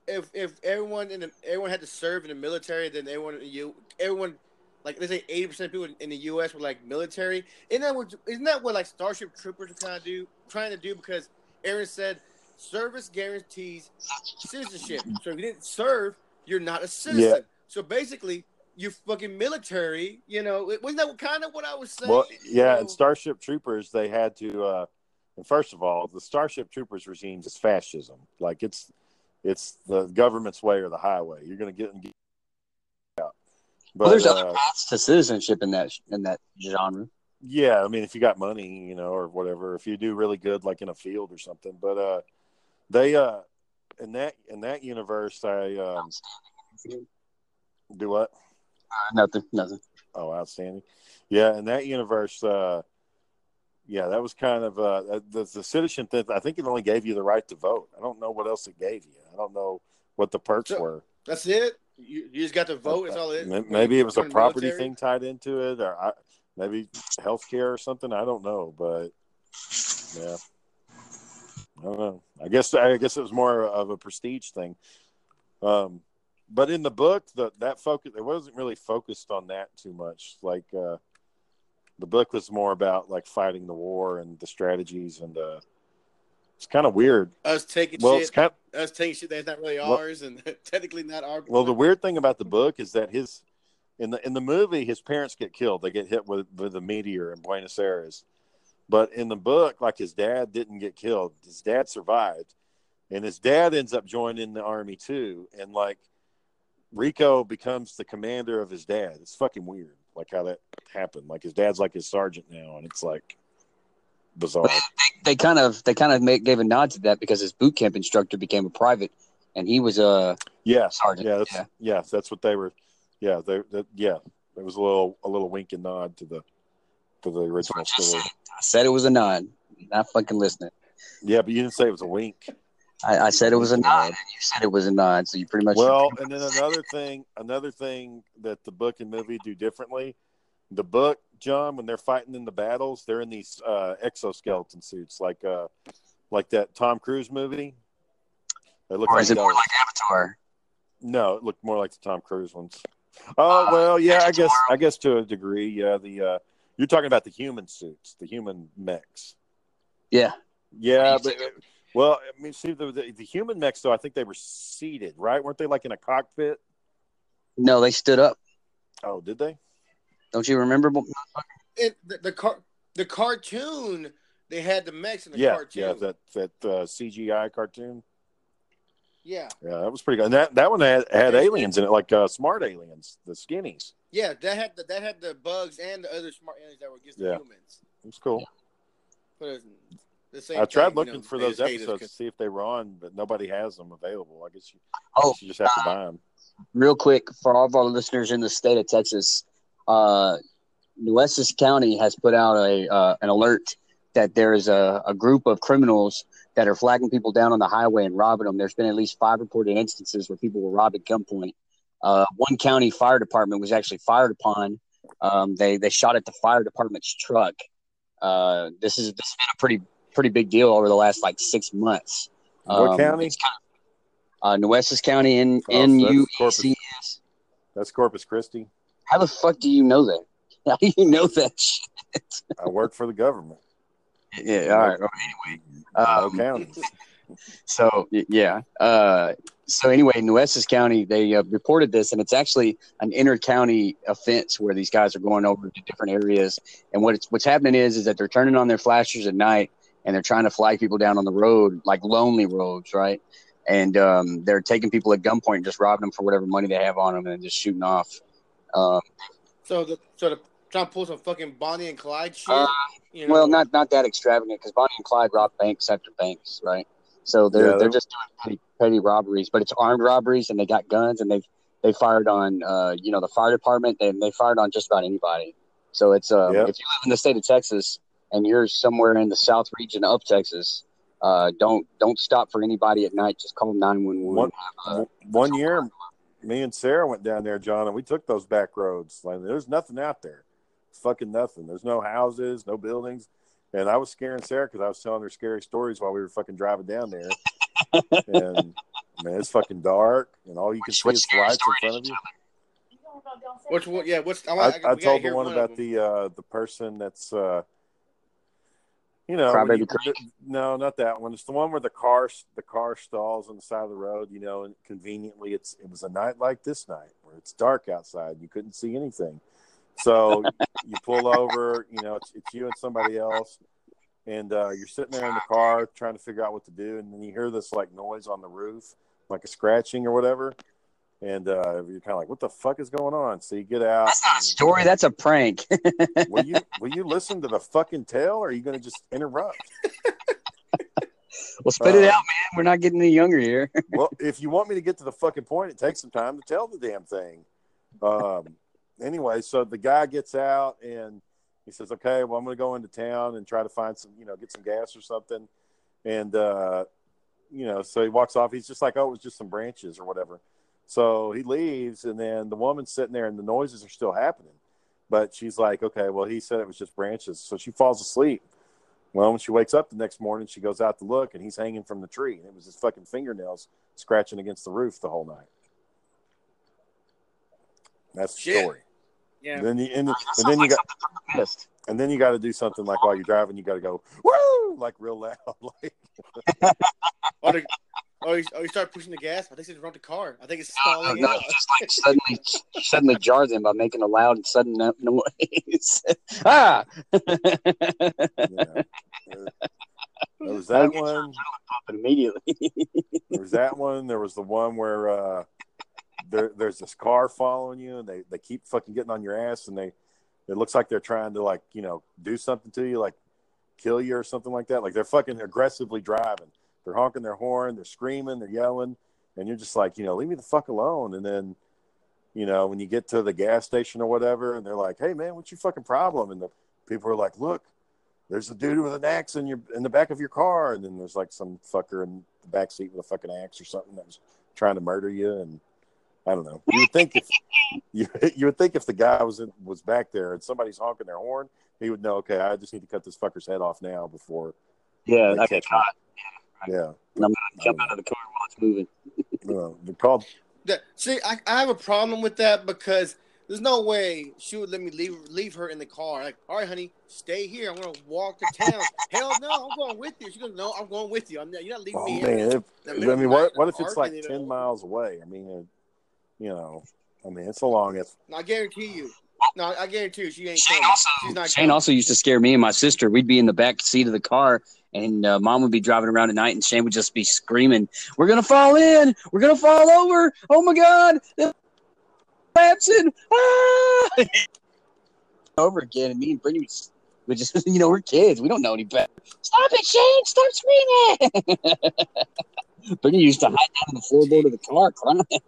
If if everyone in the, everyone had to serve in the military, then everyone in the everyone like let's say eighty percent of people in the U.S. were like military. Isn't that what isn't that what like Starship Troopers are kind of do trying to do? Because Aaron said service guarantees citizenship. So if you didn't serve, you're not a citizen. So basically, you're fucking military. You know, wasn't that kind of what I was saying? Well, yeah, So- and Starship Troopers, they had to. Uh, and first of all, the Starship Troopers regime is fascism. Like it's, it's the government's way or the highway. You're going to get and get. But well, there's uh, other paths to citizenship in that in that genre. yeah, I mean, if you got money, you know, or whatever, if you do really good, like in a field or something. But uh, they uh, in that in that universe, I um, do what? Uh, nothing, nothing. Oh, outstanding. Yeah, in that universe, uh, yeah, that was kind of uh, the, the citizenship thing. I think it only gave you the right to vote. I don't know what else it gave you. I don't know what the perks So- were. That's it. You, you just got to vote. That's all it. Maybe it was a property military? thing tied into it, or I, maybe healthcare or something. I don't know, but yeah, I don't know. I guess I guess it was more of a prestige thing. Um, but in the book, the, that focus it wasn't really focused on that too much. Like uh, the book was more about like fighting the war and the strategies, and uh, it's kind of weird. Us taking Well, it's shit. kind us taking shit that's not really Well- ours, and technically not our. Well, the weird thing about the book is that his in the in the movie his parents get killed. They get hit with with a meteor in Buenos Aires. But in the book, like his dad didn't get killed. His dad survived, and his dad ends up joining the army too. And like Rico becomes the commander of his dad. It's fucking weird, like how that happened. Like his dad's like his sergeant now, and it's like bizarre. They kind of they kind of make, gave a nod to that because his boot camp instructor became a private, and he was a Yeah, sergeant. yeah, that's, yeah. yeah. that's what they were. Yeah, they, that, yeah. There was a little a little wink and nod to the to the original story. said. I said it was a nod. Not fucking listening. Yeah, but you didn't say it was a wink. I, I said it was a nod, and you said it was a nod. So you pretty much Well, and then another thing, another thing that the book and movie do differently. The book, John, when they're fighting in the battles, they're in these uh, exoskeleton suits, like uh, like that Tom Cruise movie. They look or like is it more like Avatar? No, it looked more like the Tom Cruise ones. Oh well, yeah, I guess I guess to a degree, yeah. The uh, you're talking about the human suits, the human mechs. Yeah, Yeah, but well, I mean, see the, the the human mechs though. I think they were seated, right? Weren't they like in a cockpit? no, they stood up. Oh, did they? Don't you remember? it, the the car the cartoon they had the mechs in the yeah, cartoon. yeah. That that uh, CGI cartoon. yeah, Yeah, that was pretty good. And that that one had had aliens in it, like uh, smart aliens, the skinnies. yeah. That had the, that had the bugs and the other smart aliens that were against the Yeah. humans. It was cool. But it's the same I tried thing, you looking know, for those just hate us episodes to see if they were on, but nobody has them available. I guess you, Oh, you just have to buy them. real quick for all of our listeners in the state of Texas, uh, Nueces County has put out a uh, an alert that there is a, a group of criminals that are flagging people down on the highway and robbing them. There's been at least five reported instances where people were robbed at gunpoint. Uh, one county fire department was actually fired upon. Um, they they shot at the fire department's truck. Uh, this is this has been a pretty pretty big deal over the last like six months. What Um, county? It's kind of, uh, Nueces County in Oh, so in that's U Corpus. C S. That's Corpus Christi. How the fuck do you know that? How do you know that shit? I work for the government. Yeah, all right. Well, anyway, um, counties. so yeah. Uh, so anyway, Nueces County they uh, reported this, and it's actually an inter-county offense where these guys are going over to different areas. And what it's what's happening is is that they're turning on their flashers at night, and they're trying to flag people down on the road, like lonely roads, right? And um, they're taking people at gunpoint, and just robbing them for whatever money they have on them, and then just shooting off. Um, So the so the trying to pull some fucking Bonnie and Clyde shit. Uh, you know? Well, not not that extravagant because Bonnie and Clyde robbed banks after banks, right? So they're Yeah, they're they're- just doing petty, petty robberies, but it's armed robberies, and they got guns, and they they fired on uh you know the fire department, and they fired on just about anybody. So it's uh Yep. if you live in the state of Texas and you're somewhere in the south region of Texas, uh don't don't stop for anybody at night. Just call nine one one. one year, me and Sarah went down there, John, and we took those back roads. Like, there's nothing out there. Fucking nothing. There's no houses, no buildings. And I was scaring Sarah because I was telling her scary stories while we were fucking driving down there. and man, it's fucking dark, and all you can Which- see which is lights in front of you you. which one? Yeah, what's I, I, I, I we gotta told the hear one about them. the uh, the person that's uh, you know you- no not that one. It's the one where the car the car stalls on the side of the road you know and conveniently it's it was a night like this night where it's dark outside you couldn't see anything. So you pull over you know it's, it's you and somebody else and uh, you're sitting there in the car trying to figure out what to do and then you hear this like noise on the roof like a scratching or whatever and uh, you're kind of like, "What the fuck is going on?" So you get out. That's not a story. That's a prank. will you will you listen to the fucking tale, or are you going to just interrupt? well, spit it Uh, out, man. We're not getting any younger here. well, if you want me to get to the fucking point, it takes some time to tell the damn thing. Um, anyway, so the guy gets out and he says, "Okay, well, I'm going to go into town and try to find some, you know, get some gas or something." And uh, you know, so he walks off. He's just like, "Oh, it was just some branches or whatever." So he leaves, and then the woman's sitting there, and the noises are still happening. But she's like, "Okay, well, he said it was just branches." So she falls asleep. Well, when she wakes up the next morning, she goes out to look, and he's hanging from the tree, and it was his fucking fingernails scratching against the roof the whole night. That's the Shit. story. Yeah. And then you and, and then you got and then you got to do something like while you're driving, you got to go woo like real loud, like the, oh, you, oh, you start pushing the gas. I think it's run the car. I think it's stalling no, out. just like suddenly, suddenly jar them by making a loud and sudden noise. ah! yeah. There was that one. Immediately. There was that one. There was the one where uh, there, there's this car following you, and they, they keep fucking getting on your ass, and they it looks like they're trying to like you know do something to you, like kill you or something like that. Like they're fucking aggressively driving. They're honking their horn, they're screaming, they're yelling, and you're just like you know leave me the fuck alone. And then you know when you get to the gas station or whatever, and they're like, hey man, what's your fucking problem? And the people are like, look. There's a dude with an axe in your in the back of your car, and then there's like some fucker in the back seat with a fucking axe or something that was trying to murder you. And I don't know. You would think if you, you would think if the guy was in, was back there and somebody's honking their horn, he would know. Okay, I just need to cut this fucker's head off now before Yeah, I catch can me. Yeah, jump out of the car while it's moving. no, the problem. called. That- see, I, I have a problem with that because there's no way she would let me leave leave her in the car. Like, all right, honey, stay here. I'm gonna walk to town. Hell no, I'm going with you. She's gonna no, I'm going with you. I'm not, you're not leaving Oh me. man, if, I mean, what what if it's like ten miles away? I mean, uh, you know, I mean, it's a long. It's I guarantee you. No, I guarantee you, she ain't Shane coming. also, She's not Shane coming. also used to scare me and my sister. We'd be in the back seat of the car, and uh, mom would be driving around at night, and Shane would just be screaming, "We're gonna fall in! We're gonna fall over! Oh my god!" The collapsing! Ah! over again, and me and Brittany would- would just, you know, we're kids. We don't know any better. Stop it, Shane! Stop screaming! Brittany used to hide down on the floorboard of the car, crying.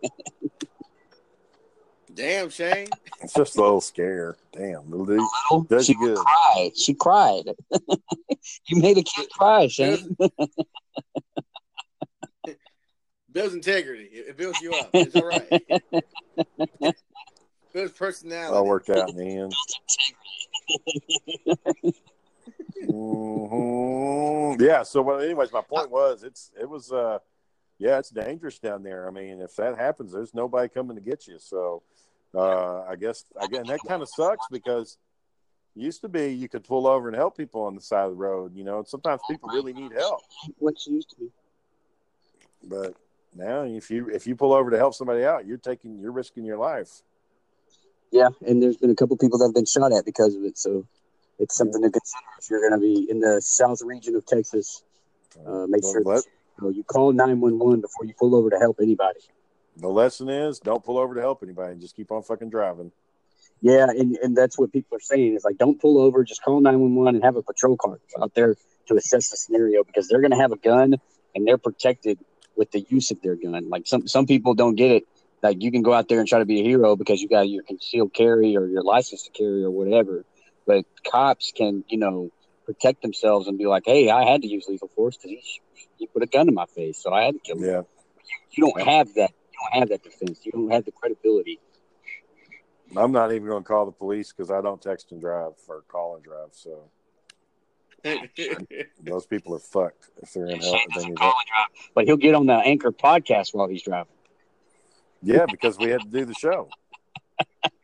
Damn, Shane. it's just a little scare. Damn, little dude. little, Does she good. cried. She cried. you made a kid cry, Shane. Builds integrity. It, it builds you up. It's all right. builds personality. All worked out in the end. Mhm. Yeah. So, well, anyways, my point was, it's it was, uh, yeah, it's dangerous down there. I mean, if that happens, there's nobody coming to get you. So, uh, I guess again, that kind of sucks because used to be you could pull over and help people on the side of the road. You know, and sometimes people really need help, what used to be. but now if you if you pull over to help somebody out, you're taking you're risking your life. Yeah, and there's been a couple people that have been shot at because of it. So it's something to consider if you're going to be in the south region of Texas. Uh, make Well, sure let- you call 911 before you pull over to help anybody. the lesson is don't pull over to help anybody and just keep on fucking driving. Yeah, and, and that's what people are saying is like, don't pull over, just call 911 and have a patrol car out there to assess the scenario because they're going to have a gun and they're protected with the use of their gun. Like some, some people don't get it. Like you can go out there and try to be a hero because you got your concealed carry or your license to carry or whatever. But cops can, you know, protect themselves and be like, hey, I had to use lethal force because he, he put a gun in my face, so I had to kill him. Yeah. You don't have that. You don't have that defense. You don't have the credibility. I'm not even going to call the police because I don't text and drive or call and drive. So those people are fucked if they're in help. If they need help. But he'll get on the Anchor podcast while he's driving. Yeah, because we had to do the show.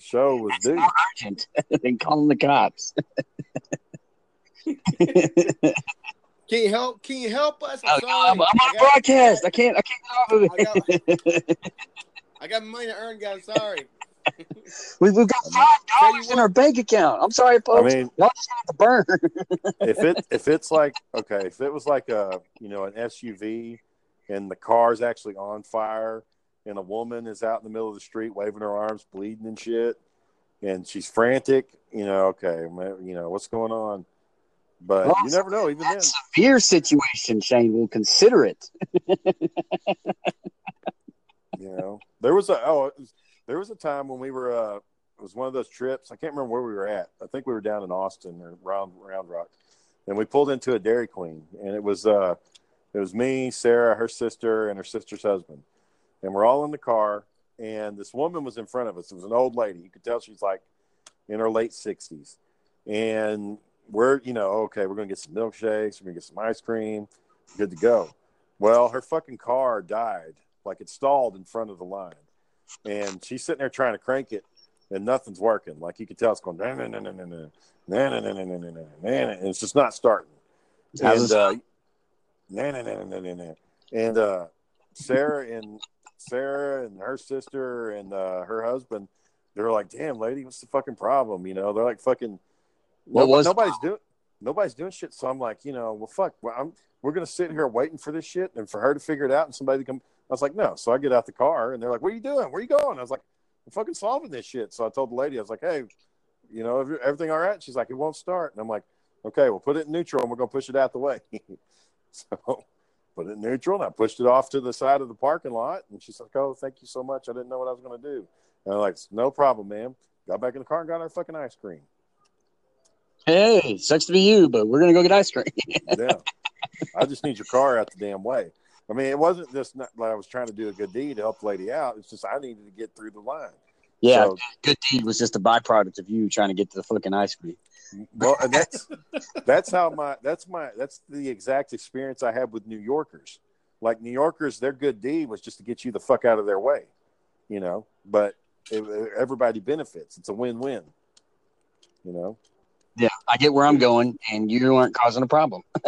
The show was due. More urgent than calling the cops. Can you help? Can you help us? Oh, I'm, sorry. I'm, I'm on I a got- broadcast. I can't. I can't get off of it. I got money to earn, guys. Sorry. we, we've got five dollars in our bank account. I'm sorry, I mean, Y'all just have to burn. if it if it's like okay, if it was like a you know an SUV and the car's actually on fire, and a woman is out in the middle of the street waving her arms, bleeding and shit, and she's frantic. You know, okay, you know what's going on, but well, you never know. Even then, severe situation, Shane will consider it. you know, there was a oh, was, there was a time when we were. uh It was one of those trips. I can't remember where we were at. I think we were down in Austin or Round Round Rock, and we pulled into a Dairy Queen, and it was uh, it was me, Sarah, her sister, and her sister's husband, and we're all in the car. And this woman was in front of us. It was an old lady. You could tell she's like in her late sixties, and we're you know okay, we're gonna get some milkshakes, we're gonna get some ice cream, good to go. Well, her fucking car died, like it stalled in front of the line, and she's sitting there trying to crank it, and nothing's working. Like you could tell it's going no no no no no no no no no no no no and it's just not starting. And uh, no no no no no no and uh, Sarah and Sarah and her sister and uh, her husband, they're like, "Damn, lady, what's the fucking problem?" You know, they're like, "Fucking." What nobody, was nobody's doing nobody's doing shit. So I'm like, you know, well, fuck. Well, I'm, we're gonna sit here waiting for this shit and for her to figure it out and somebody to come. I was like, no. So I get out the car and they're like, what are you doing? Where are you going? I was like, I'm fucking solving this shit. So I told the lady, I was like, hey, you know, everything all right? She's like, it won't start. And I'm like, okay, we'll put it in neutral and we're gonna push it out the way. so put it in neutral and I pushed it off to the side of the parking lot. And she's like, oh, thank you so much. I didn't know what I was gonna do. And I'm like, no problem, ma'am. Got back in the car and got our fucking ice cream. Hey, sucks to be you, but we're gonna go get ice cream. yeah, I just need your car out the damn way. I mean, it wasn't just not, like I was trying to do a good deed to help the lady out. It's just I needed to get through the line. Yeah, so, good deed was just a byproduct of you trying to get to the fucking ice cream. Well, that's that's how my that's my that's the exact experience I had with New Yorkers. Like New Yorkers, their good deed was just to get you the fuck out of their way, you know. But it, everybody benefits. It's a win-win, you know. Yeah, I get where I'm going, and you aren't causing a problem.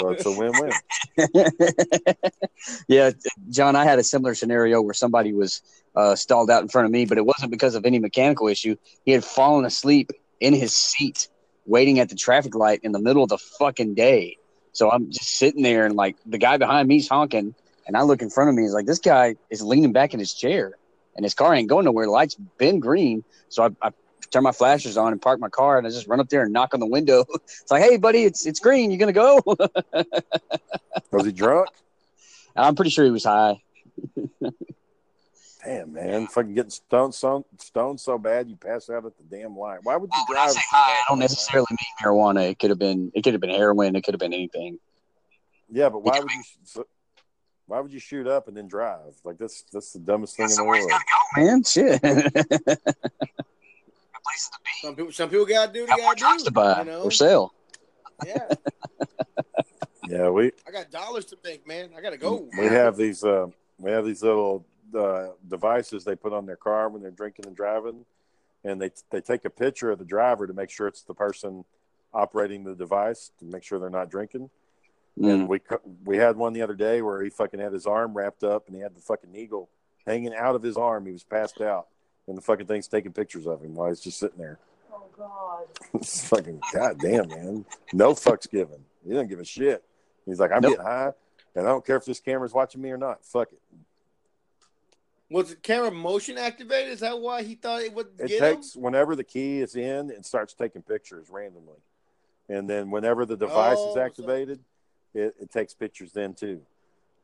so it's a win-win. yeah, John, I had a similar scenario where somebody was uh, stalled out in front of me, but it wasn't because of any mechanical issue. He had fallen asleep in his seat, waiting at the traffic light in the middle of the fucking day. So I'm just sitting there, and like the guy behind me's honking, and I look in front of me. He's like, this guy is leaning back in his chair, and his car ain't going nowhere. The light's been green, so I, I turn my flashers on and park my car, and I just run up there and knock on the window. It's like, hey, buddy, it's it's green. You gonna go? was he drunk? I'm pretty sure he was high. Damn, man, fucking getting stoned, so, stoned so bad you pass out at the damn light. Why would you well, drive? I, high, I don't necessarily mean marijuana. It could have been, it could have been heroin. It could have been anything. Yeah, but why would you? Why would you shoot up and then drive? Like that's that's the dumbest thing in the world. Go, man, shit. Places to be. Some people, some people got to do they got to do. to buy you know? or sell. Yeah. yeah, we. I got dollars to make, man. I got to go. We have these. Uh, we have these little uh, devices they put on their car when they're drinking and driving, and they they take a picture of the driver to make sure it's the person operating the device to make sure they're not drinking. Mm. And we we had one the other day where he fucking had his arm wrapped up and he had the fucking eagle hanging out of his arm. He was passed out and the fucking thing's taking pictures of him while he's just sitting there. Oh God! it's fucking goddamn, man. No fucks given. He doesn't give a shit. He's like, I'm nope. getting high, and I don't care if this camera's watching me or not. Fuck it. Was the camera motion activated? Is that why he thought it would? It takes him? whenever the key is in, and starts taking pictures randomly, and then whenever the device oh, is activated, so... it, it takes pictures then too.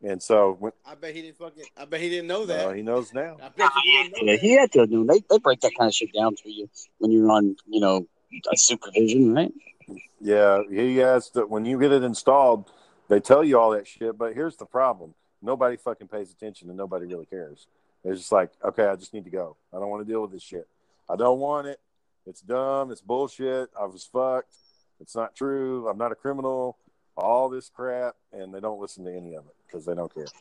And so when, I bet he didn't fucking. I bet he didn't know that. Uh, he knows now. I bet he didn't know. Yeah, he had to do. They they break that kind of shit down for you when you're on, you know, supervision, right? Yeah, he has to. When you get it installed, they tell you all that shit. But here's the problem: nobody fucking pays attention, and nobody really cares. They're just like, okay, I just need to go. I don't want to deal with this shit. I don't want it. It's dumb. It's bullshit. I was fucked. It's not true. I'm not a criminal all this crap, and they don't listen to any of it because they don't care.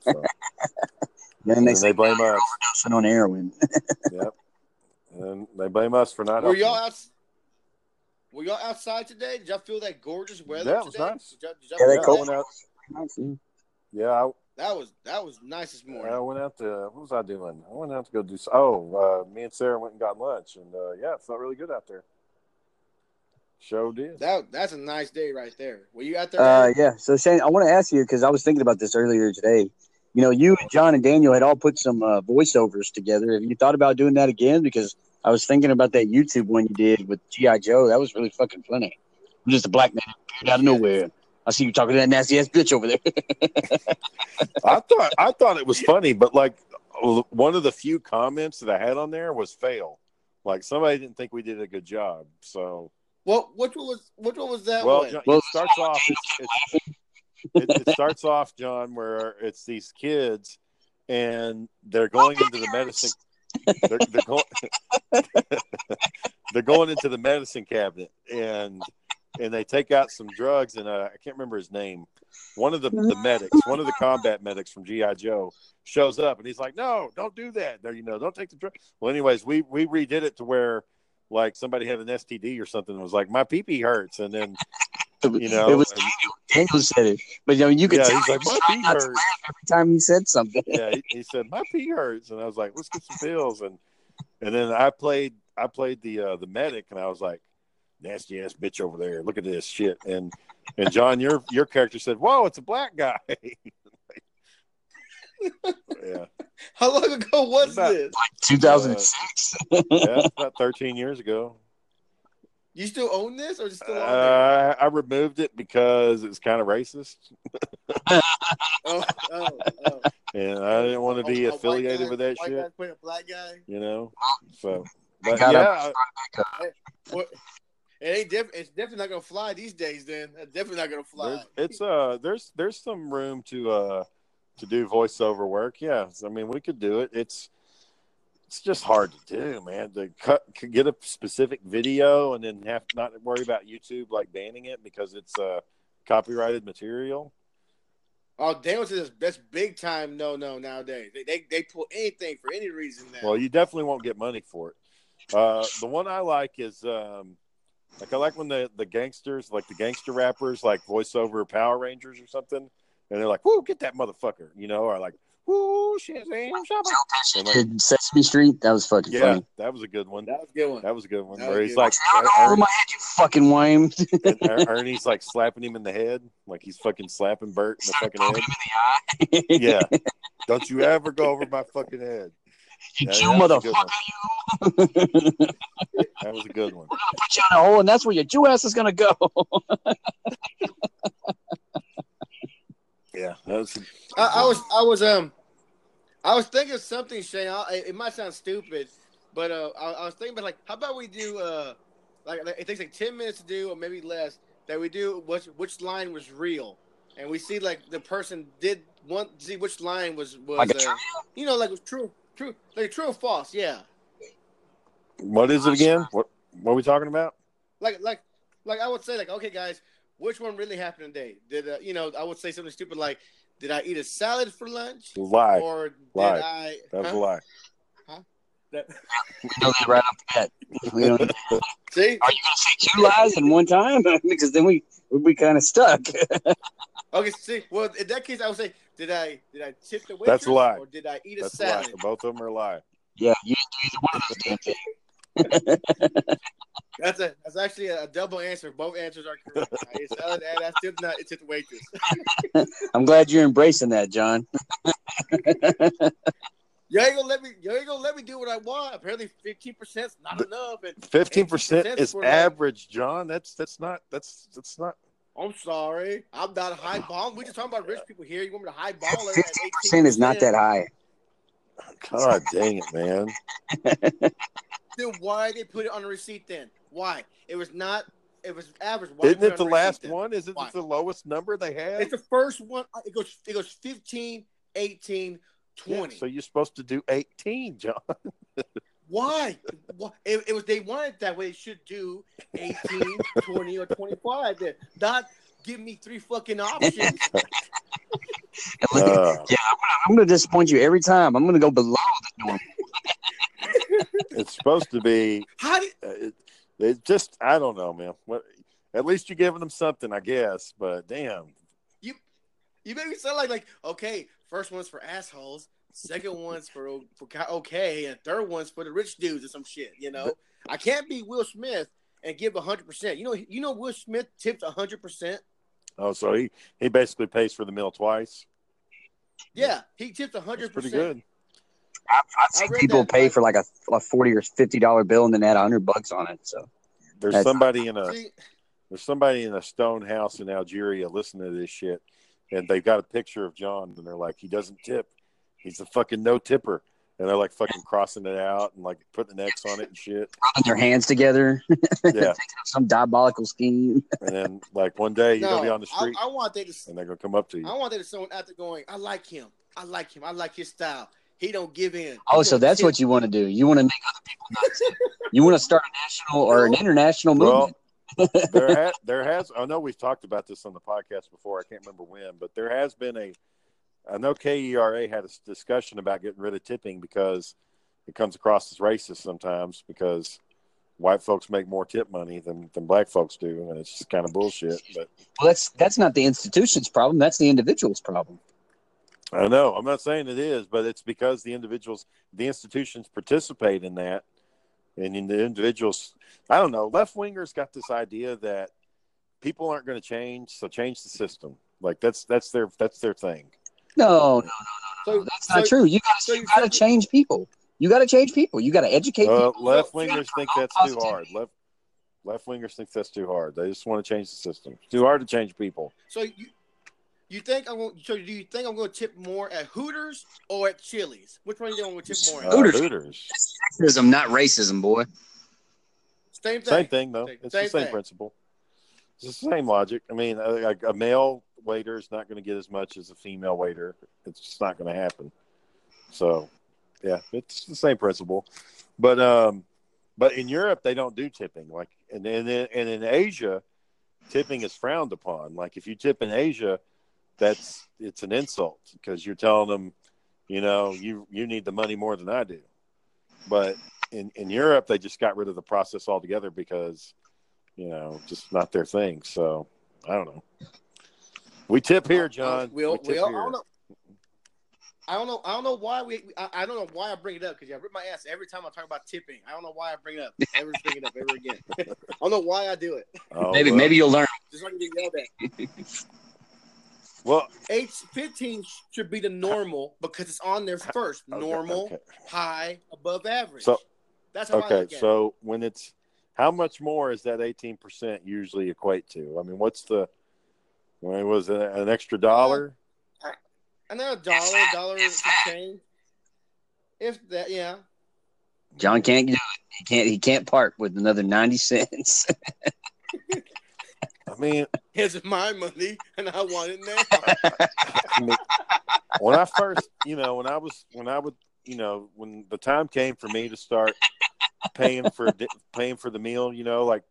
So, then they, and they blame us overdosing on heroin. yep, and they blame us for not. Were y'all out? Were y'all outside today? Did y'all feel that gorgeous weather? Yeah, it was today? nice. Did y'all, did y'all yeah, they went out. Yeah, I, that was that was nice this morning. I went out to what was I doing? I went out to go do. Oh, uh, me and Sarah went and got lunch, and uh, yeah, it felt really good out there. Show did. That that's a nice day right there. Were you out there? Uh, yeah. So Shane, I want to ask you because I was thinking about this earlier today. You know, you, and John, and Daniel had all put some uh, voiceovers together. Have you thought about doing that again? Because I was thinking about that YouTube one you did with GI Joe. That was really fucking funny. I'm just a black man out of nowhere. I see you talking to that nasty ass bitch over there. I thought I thought it was funny, but like one of the few comments that I had on there was fail. Like somebody didn't think we did a good job. So What which one was which one was that well, one? John, Well, it starts off. It's, it's, it, it starts off, John, where it's these kids and they're going into the medicine. They're, they're going. they're going into the medicine cabinet and and they take out some drugs and uh, I can't remember his name. One of the, the medics, one of the combat medics from GI Joe, shows up and he's like, "No, don't do that. There, you know, don't take the drug." Well, anyways, we we redid it to where like somebody had an STD or something and was like, "My pee pee hurts," and then you know, it was Daniel. Daniel said it, but you know, you could Yeah, tell he's like, "My trying feet not to hurt." laugh every time he said something. yeah, he, he said my pee hurts, and I was like, let's get some pills, and and then I played I played the uh, the medic, and I was like, nasty ass bitch over there, look at this shit, and and John, your your character said, whoa, it's a black guy. yeah, How long ago was About- this? 2006. yeah, about thirteen years ago. You still own this or is still on there? Uh, I removed it because it's kind of racist, Oh, oh, oh. and I didn't want to A- be a white affiliated guy- with that white shit. guy playing a black guy. You know, so. But Got yeah, What? It ain't diff- It's definitely not gonna fly these days. Then it's definitely not gonna fly. There's, it's uh there's there's some room to uh to do voiceover work. Yeah, I mean we could do it. It's it's just hard to do, man. To cut get a specific video and then have not worry about YouTube like banning it because it's uh copyrighted material. Oh, Daniel says that's big time. No, no. Nowadays, they, they they pull anything for any reason now. Well, you definitely won't get money for it. Uh, the one I like is um, like I like when the the gangsters, like the gangster rappers, like voiceover Power Rangers or something, and they're like, "Whoa, get that motherfucker," you know, or like, "Whoa, Shazam, Shabba." And like, Did Sesame Street. That was fucking yeah, funny. that was a good one. that was a good one. That was a good one. That Where he's good. like, Not Er- over my head, you fucking whine. Er- Er- Ernie's like slapping him in the head, like he's fucking slapping Bert in the fucking head. him in the eye. Yeah, don't you ever go over my fucking head. you Yeah, you that was a good motherfucker, you. That was a good one. We're gonna put you in a hole, and that's where your Jew ass is gonna go. Yeah, that was. I, I was I was um I was thinking of something, Shane. I, it might sound stupid, but uh, I, I was thinking about like, how about we do uh like like, it takes like ten minutes to do or maybe less that we do which which line was real, and we see like the person did one see which line was was Like uh, you know like was true true like true or false yeah What is it again? What what are we talking about? like like like I would say like okay guys which one really happened today did uh, you know I would say something stupid like did I eat a salad for lunch Lie. or did Lie. I That was huh? a lie. That- we know that right off the bat. We don't, are you gonna say two lies in one time? because then we we'd be kind of stuck. Okay, see, well, in that case, I would say, did I did I tip the waitress? That's a lie. Or did I eat a That's a lie. salad? Both of them are a lie. yeah, you didn't do either one of those damn things. That's a that's actually a double answer. Both answers are correct. I ate salad and I tipped not tip the waitress. I'm glad you're embracing that, John. You ain't gonna let me. You ain't gonna let me do what I want. Apparently, fifteen percent's not enough. Fifteen percent is for like- average, John. That's that's not that's that's not. I'm sorry, I'm not a high ball. We just talking about rich people here. You want me to high ball? it Fifteen percent is not that high. God dang it, man. Then why they put it on the receipt? Then why? It was not. It was average. Why Isn't it the last then? one? Isn't Why? it the lowest number they have? It's the first one. It goes. It goes 15, 18, Yeah, 20. so you're supposed to do eighteen, John. Why? Why? It, it was they wanted that way. They should do 18, 20, or 25. Then not give me three fucking options. Uh, yeah, I'm gonna, I'm gonna disappoint you every time. I'm gonna go below the norm. it's supposed to be. How did Uh, it, it just I don't know, man. What? At least you're giving them something, I guess. But damn, you you made me sound like like okay? First one's for assholes. Second one's for for okay, and third one's for the rich dudes or some shit. You know, I can't be Will Smith and give hundred percent. You know, you know, Will Smith tips hundred percent. Oh, so he he basically pays for the meal twice. Yeah, he That's hundred pretty good. I've, I've seen people that, pay for like a, a forty or fifty dollar bill and then add a hundred bucks on it. So There's That's- somebody in a See, there's somebody in a stone house in Algeria listening to this shit, and they've got a picture of John, and they're like, he doesn't tip. He's a fucking no tipper, and they're like fucking crossing it out and like putting an X on it and shit. rubbing their hands together, Yeah, some diabolical scheme. and then like one day you're no, gonna be on the street, I, I want that to. and they're gonna come up to you. I want that to someone after going, I like him. I like him. I like his style. He don't give in. Oh, so that's what you want to do. You want to make other people not. You want to start a national or an international Well, movement. there, ha- there has. I know we've talked about this on the podcast before. I can't remember when, but there has been a. I know KERA had a discussion about getting rid of tipping because it comes across as racist sometimes because white folks make more tip money than, than black folks do, and it's just kind of bullshit. But Well, that's that's not the institution's problem. That's the individual's problem. I know I'm not saying it is, but it's because the individuals, the institutions participate in that, and in the individuals. I don't know. Left wingers got this idea that people aren't going to change, so change the system. Like that's that's their that's their thing. No, no, So that's not true. You got so to you you got to change people. You got to change people. You got to educate Uh, people. left So- wingers think that's too hard. Left left wingers think that's too hard. They just want to change the system. It's too hard to change people. So you, you think I'm going? So do you think I'm going to tip more at Hooters or at Chili's? Which one are you want to tip more Uh, at? Hooters. Hooters. Racism, not racism, boy. Same thing. Same thing though. Same- It's same the same thing. principle. It's the same logic. I mean, a, a male waiter is not going to get as much as a female waiter. It's just not going to happen. So, yeah, it's the same principle. But um, but in Europe they don't do tipping. Like, and and and in Asia, tipping is frowned upon. Like if you tip in Asia, that's it's an insult because you're telling them, you know, you you need the money more than I do. But in in Europe, they just got rid of the process altogether because, you know, just not their thing. So I don't know. We tip here, uh, John. We'll, we tip we'll, I here. don't know. I don't know. I don't know why we. I, I don't know why I bring it up because you rip my ass every time I talk about tipping. I don't know why I bring it up. Ever bring it up ever again. I don't know why I do it. Oh, maybe well. maybe you'll learn. Just so I can get yelled at. Well, H fifteen should be the normal because it's on there first. okay, Normal, okay. high, above average. So- that's how I Okay, look at it. so when it's how much more is that eighteen percent usually equate to? I mean, what's the when it was it an extra dollar? Uh, and then a dollar, dollar change. If that, yeah. John can't do it. He can't. He can't part with another ninety cents. I mean, It's my money, and I want it now. I mean, when I first, you know, when I was when I would, you know, when the time came for me to start paying for paying for the meal, you know, like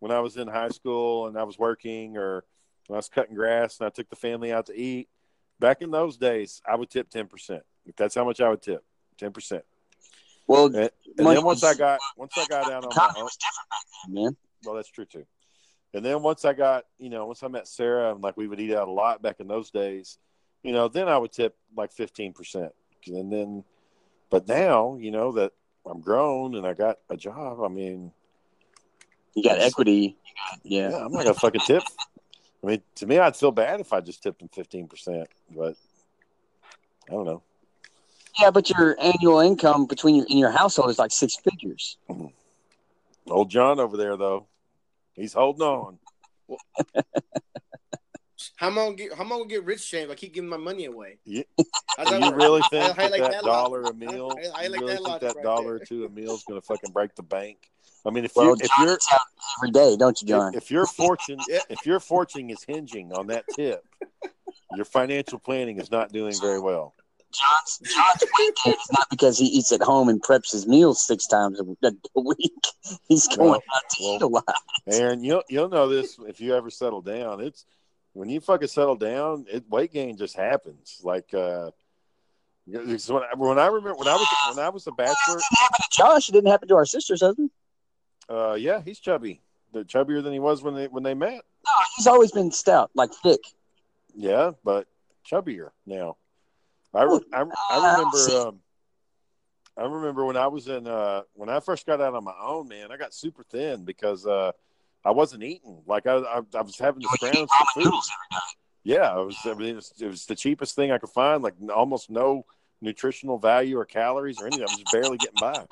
when I was in high school and I was working, or when I was cutting grass and I took the family out to eat. Back in those days, I would tip ten percent. That's how much I would tip, ten percent. well, And, and then once was- I got once I got out on my own, was different back then, man. well, that's true too. And then once I got, you know, once I met Sarah and like we would eat out a lot back in those days, you know, then I would tip like fifteen percent. And then, but now, you know, that I'm grown and I got a job. I mean, You got equity. Yeah, yeah. I'm not gonna fucking tip. I mean, to me, I'd feel bad if I just tipped them fifteen percent, but I don't know. Yeah, but your annual income between your in your household is like six figures. Mm-hmm. Old John over there, though, he's holding on. How am I gonna get? How am I gonna get rich, Shane? If I keep giving my money away. Yeah. How's you really think I- I that, like that that dollar a meal? I- I you like really that think that right dollar there. or two a meal is going to fucking break the bank? I mean, if Well, you if John you're every day, don't you, John? if, if your fortune Yeah. if your fortune is hinging on that tip, your financial planning is not doing very well. John's John's weight gain is not because he eats at home and preps his meals six times a, a week. He's going No. out to Well, eat a lot. Aaron, you'll you'll know this if you ever settle down. It's when you fucking settle down, it weight gain just happens. Like uh, it's when, I, when I remember when I was when I was a Well, it bachelor, didn't happen to Josh. It didn't happen to our sister's husband. uh, yeah, he's chubby, the chubbier than he was when they when they met. No, he's always been stout, like thick. Yeah, but chubbier now. I, re- I, I remember um, I remember when I was in uh when I first got out on my own, man, I got super thin because uh I wasn't eating. Like I I, I was having to scrounge for food. noodles every night. Yeah, it was. I mean, it was, it was the cheapest thing I could find. Like almost no nutritional value or calories or anything. I was just barely getting by.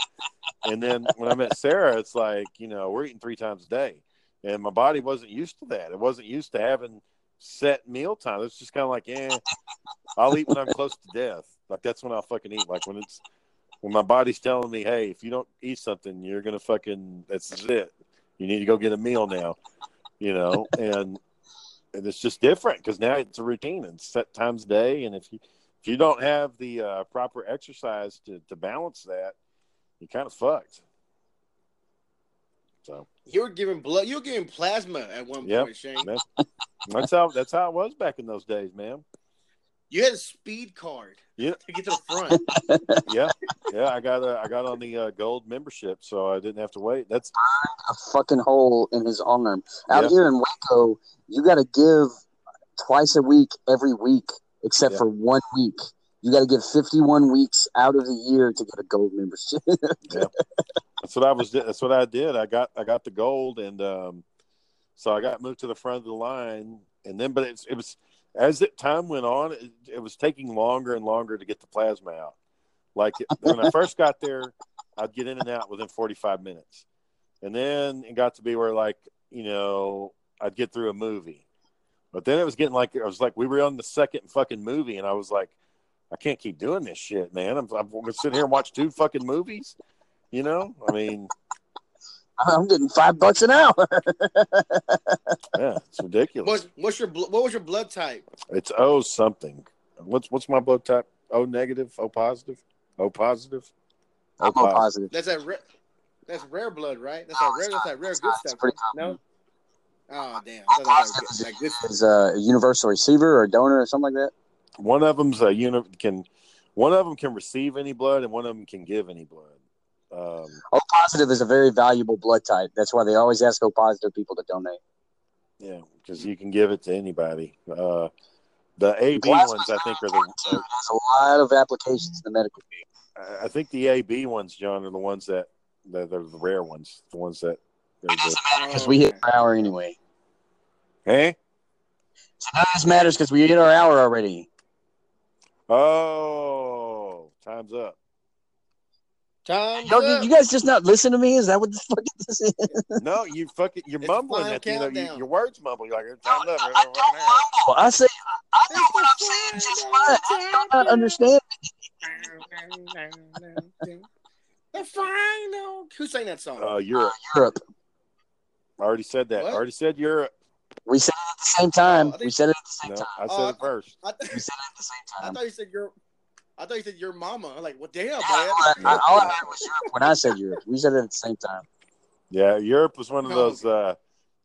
And then when I met Sarah, it's like you know we're eating three times a day, and my body wasn't used to that. It wasn't used to having set meal time. It's just kind of like, eh, I'll eat when I'm close to death. Like that's when I'll fucking eat. Like when it's when my body's telling me, hey, if you don't eat something, you're gonna fucking that's it. You need to go get a meal now. You know, and and it's just different because now it's a routine and set times a day. And if you if you don't have the uh, proper exercise to, to balance that, you're kind of fucked. So You were giving blood. You were giving plasma at one Yep. point, Shane. that's, that's how that's how it was back in those days, man. You had a speed card. Yeah. To get to the front. Yeah, yeah. I got a, I got on the uh, gold membership, so I didn't have to wait. That's A fucking hole in his arm. Out Yeah. here in Waco, you got to give twice a week every week, except Yeah. for one week. You got to give 51 weeks out of the year to get a gold membership. yeah. That's what I was. That's what I did. I got I got the gold, and um, so I got moved to the front of the line, and then but it's, it was as it time went on, it, it was taking longer and longer to get the plasma out. Like when I first got there, I'd get in and out within forty five minutes, and then it got to be where like you know I'd get through a movie, but then it was getting like I was like we were on the second fucking movie, and I was like. I can't keep doing this shit, man. I'm, I'm gonna sit here and watch two fucking movies. You know, I mean, I'm getting five bucks an hour. yeah, it's ridiculous. What's what's your what was your blood type? It's O something. What's what's my blood type? O negative, O positive, O positive. O I'm all positive. That's that rare. That's rare blood, right? That's that rare. That's that rare It's good not- it's stuff. pretty No. Oh damn! I thought that was good- like good. Is uh, a universal receiver or donor or something like that? One of them's a unit can. One of them can receive any blood, and one of them can give any blood. Um, O positive is a very valuable blood type. That's why they always ask O positive people to donate. yeah, because you can give it to anybody. Uh, the AB ones, I think, are too. the. It has a lot of applications in the medical field. I think the AB ones, John, are the ones that that they're the rare ones. The ones that. Because we hit our hour anyway. hey. So none of this matters because we hit our hour already. Oh, time's up. Time's Yo, up. did you guys just not listen to me? Is that what the fuck this is? No, you fucking you're It's mumbling final at the, you know you, your words mumble. You're like time's up. I don't mumble. I say I know what I'm saying just fine. How do y'all not understand? the final. Who sang that song? Uh, Europe. Europe. I already said that. What? I already said Europe. We said it at the same time. Oh, we said it at the same No, time. I said Oh, it first. I, th- We said it at the same time. I thought you said your. I thought you said your mama. I'm like, well, damn, man. I, I, all I heard was Europe when I said Europe. We said it at the same time. Yeah, Europe was one of Oh. those uh,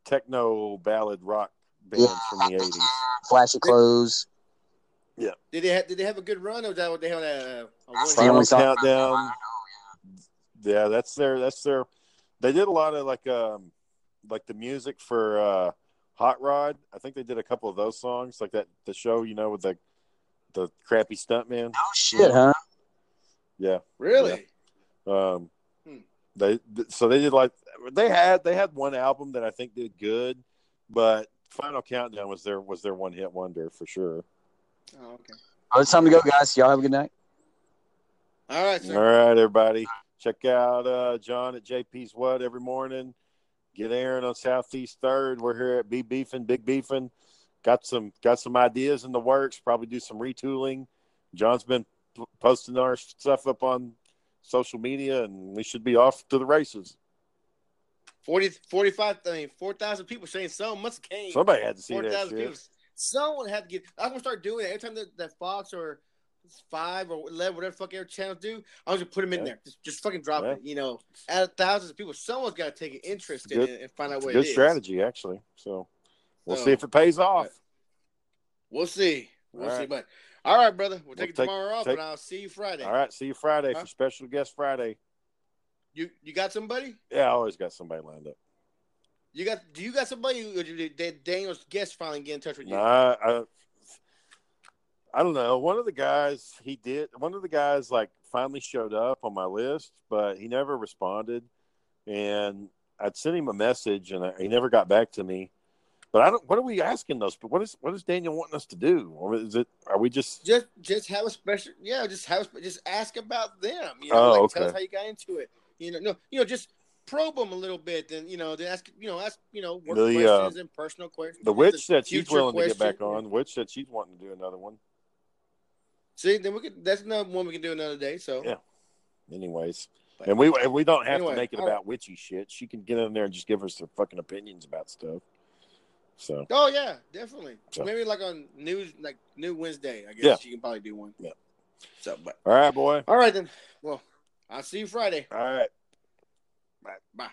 techno ballad rock bands Yeah. from the eighties. Flashy clothes. Yeah. Did they have, did they have a good run or was that what they had a, a one Family Final song. Countdown. Yeah, that's their. That's their. They did a lot of like um, like the music for uh, Hot Rod. I think they did a couple of those songs, like that the show, you know, with the the crappy stuntman. Oh shit, huh? Yeah. Really? Um, Hmm. they so they did like they had they had one album that I think did good, but Final Countdown was their was their one hit wonder for sure. Oh, okay. Oh, it's time to go, guys. Y'all have a good night. All right, All sir. right, everybody, check out uh, John at JP's What every morning. Get Aaron on Southeast Third. We're here at B Beefing, Big Beefing. Got some got some ideas in the works. Probably do some retooling. John's been p- posting our stuff up on social media, and we should be off to the races. 40, 45, I mean, 4,000 people saying must have came. Somebody had to see that 4,000 shit. people. Someone had to get. I'm gonna start doing it every time that, that Fox or five or eleven, whatever fucking other channels do. I'm just gonna put them in Yeah. there. Just, just fucking drop Yeah. it. You know, out of thousands of people, someone's got to take an interest in it and find out what Good it is. strategy, actually. So we'll So- see if it pays off. We'll see. We'll All see. right. But all right, brother, we'll We'll take it take- tomorrow off, take- and I'll see you Friday. All right, see you Friday Huh? for special guest Friday. You you got somebody? Yeah, I always got somebody lined up. You got? Do you got somebody? Did Daniel's guest finally get in touch with you? No, I, I, don't know. One of the guys he did. One of the guys like finally showed up on my list, but he never responded. And I'd sent him a message, and I, he never got back to me. But I don't. What are we asking those? But what is what is Daniel wanting us to do? Or is it? Are we just? Just just have a special. Yeah, just have a, just ask about them. You know, Oh, like, okay. tell us how you got into it. You know, no, you know, just probe them a little bit, and you know, to ask, you know, ask, you know, work The, uh, questions and personal questions. The witch said she's willing to get back on. The witch said she's wanting to do another one. See, then we could. That's another one we can do another day. So Yeah. Anyways, But- and we and we don't have Anyway, to make it about witchy shit. She can get in there and just give us her fucking opinions about stuff. So Oh yeah, definitely. So- Maybe like on news, like New Wednesday. I guess Yeah. you can probably do one. Yeah. So, but all right, boy. all right then. Well, I'll see you Friday. All right. Bye. Bye.